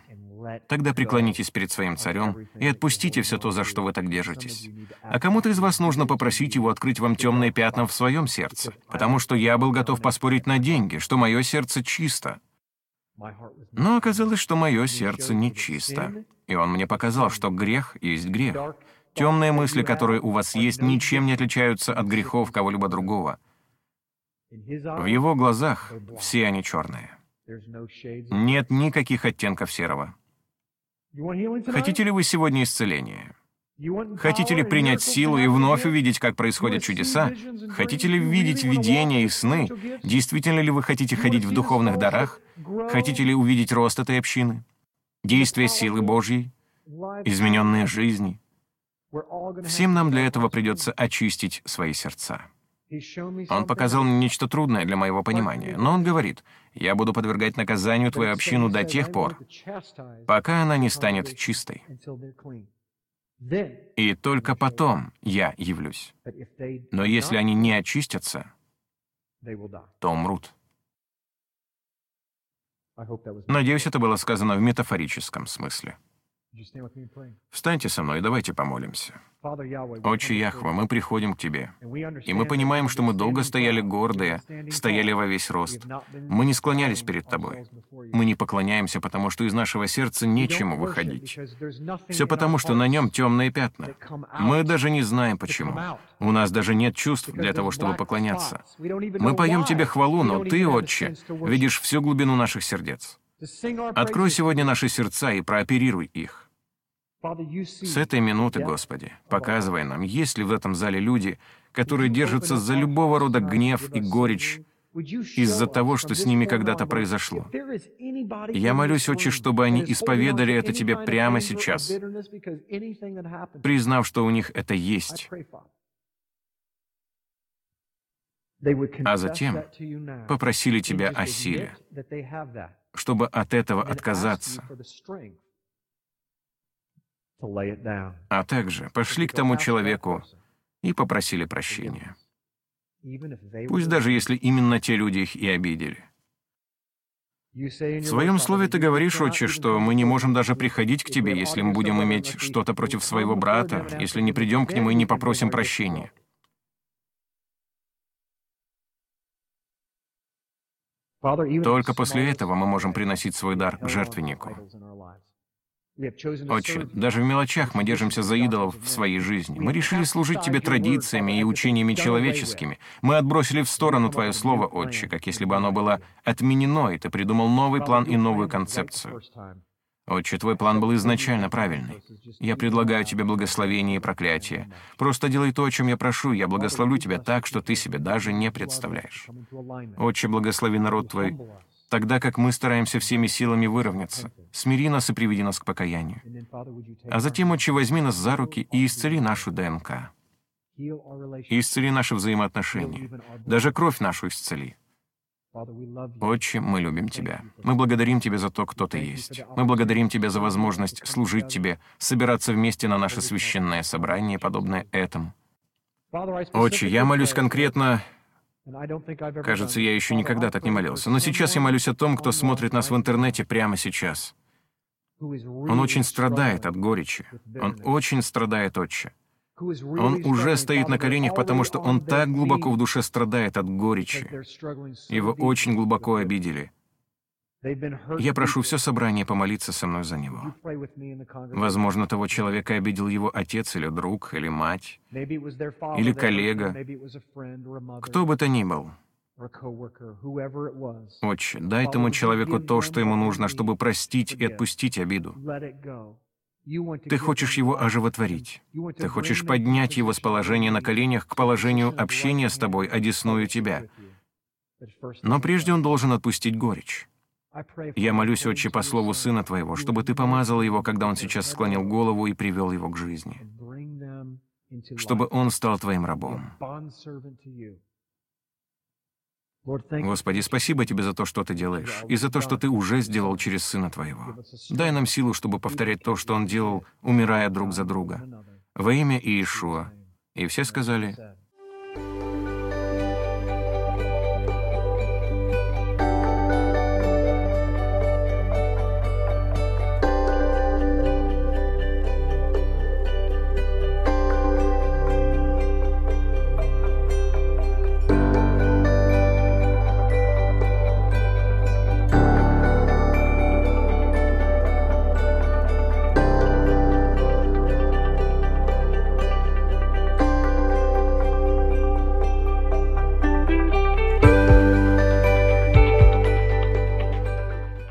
Тогда преклонитесь перед своим царем и отпустите все то, за что вы так держитесь. А кому-то из вас нужно попросить его открыть вам темные пятна в своем сердце, потому что я был готов поспорить на деньги, что мое сердце чисто. Но оказалось, что мое сердце не чисто. И он мне показал, что грех есть грех. Темные мысли, которые у вас есть, ничем не отличаются от грехов кого-либо другого. В его глазах все они черные. Нет никаких оттенков серого. Хотите ли вы сегодня исцеления? Хотите ли принять силу и вновь увидеть, как происходят чудеса? Хотите ли видеть видения и сны? Действительно ли вы хотите ходить в духовных дарах? Хотите ли увидеть рост этой общины? Действие силы Божьей? Измененные жизни? Всем нам для этого придется очистить свои сердца. Он показал мне нечто трудное для моего понимания, но он говорит, «Я буду подвергать наказанию твою общину до тех пор, пока она не станет чистой. И только потом я явлюсь. Но если они не очистятся, то умрут». Надеюсь, это было сказано в метафорическом смысле. Встаньте со мной, давайте помолимся. Отче Яхва, мы приходим к Тебе, и мы понимаем, что мы долго стояли гордые, стояли во весь рост. Мы не склонялись перед Тобой. Мы не поклоняемся, потому что из нашего сердца нечему выходить. Все потому, что на нем темные пятна. Мы даже не знаем, почему. У нас даже нет чувств для того, чтобы поклоняться. Мы поем Тебе хвалу, но Ты, Отче, видишь всю глубину наших сердец. Открой сегодня наши сердца и прооперируй их. С этой минуты, Господи, показывай нам, есть ли в этом зале люди, которые держатся за любого рода гнев и горечь из-за того, что с ними когда-то произошло. Я молюсь, Отче, чтобы они исповедали это Тебе прямо сейчас, признав, что у них это есть. А затем попросили Тебя о силе, чтобы от этого отказаться, а также пошли к тому человеку и попросили прощения. Пусть даже если именно те люди их и обидели. В своем слове ты говоришь, отче, что мы не можем даже приходить к тебе, если мы будем иметь что-то против своего брата, если не придем к нему и не попросим прощения. Только после этого мы можем приносить свой дар к жертвеннику. Отче, даже в мелочах мы держимся за идолов в своей жизни. Мы решили служить Тебе традициями и учениями человеческими. Мы отбросили в сторону Твое Слово, Отче, как если бы оно было отменено, и Ты придумал новый план и новую концепцию. Отче, Твой план был изначально правильный. Я предлагаю Тебе благословение и проклятие. Просто делай то, о чем я прошу, я благословлю Тебя так, что Ты себе даже не представляешь. Отче, благослови народ Твой, тогда как мы стараемся всеми силами выровняться. Смири нас и приведи нас к покаянию. А затем, Отче, возьми нас за руки и исцели нашу ДНК. И исцели наши взаимоотношения. Даже кровь нашу исцели. Отче, мы любим Тебя. Мы благодарим Тебя за то, кто Ты есть. Мы благодарим Тебя за возможность служить Тебе, собираться вместе на наше священное собрание, подобное этому. Отче, я молюсь конкретно Кажется, я еще никогда так не молился. Но сейчас я молюсь о том, кто смотрит нас в интернете прямо сейчас. Он очень страдает от горечи. Он очень страдает, отче. Он уже стоит на коленях, потому что он так глубоко в душе страдает от горечи. Его очень глубоко обидели. Я прошу все собрание помолиться со мной за него. Возможно, того человека обидел его отец или друг, или мать, или коллега, кто бы то ни был. Отче, дай тому человеку то, что ему нужно, чтобы простить и отпустить обиду. Ты хочешь его оживотворить. Ты хочешь поднять его с положения на коленях к положению общения с тобой, одесную тебя. Но прежде он должен отпустить горечь. Я молюсь, Отче, по слову Сына Твоего, чтобы Ты помазал его, когда он сейчас склонил голову и привел его к жизни, чтобы он стал Твоим рабом. Господи, спасибо Тебе за то, что Ты делаешь, и за то, что Ты уже сделал через Сына Твоего. Дай нам силу, чтобы повторять то, что Он делал, умирая друг за друга. Во имя Иешуа. И все сказали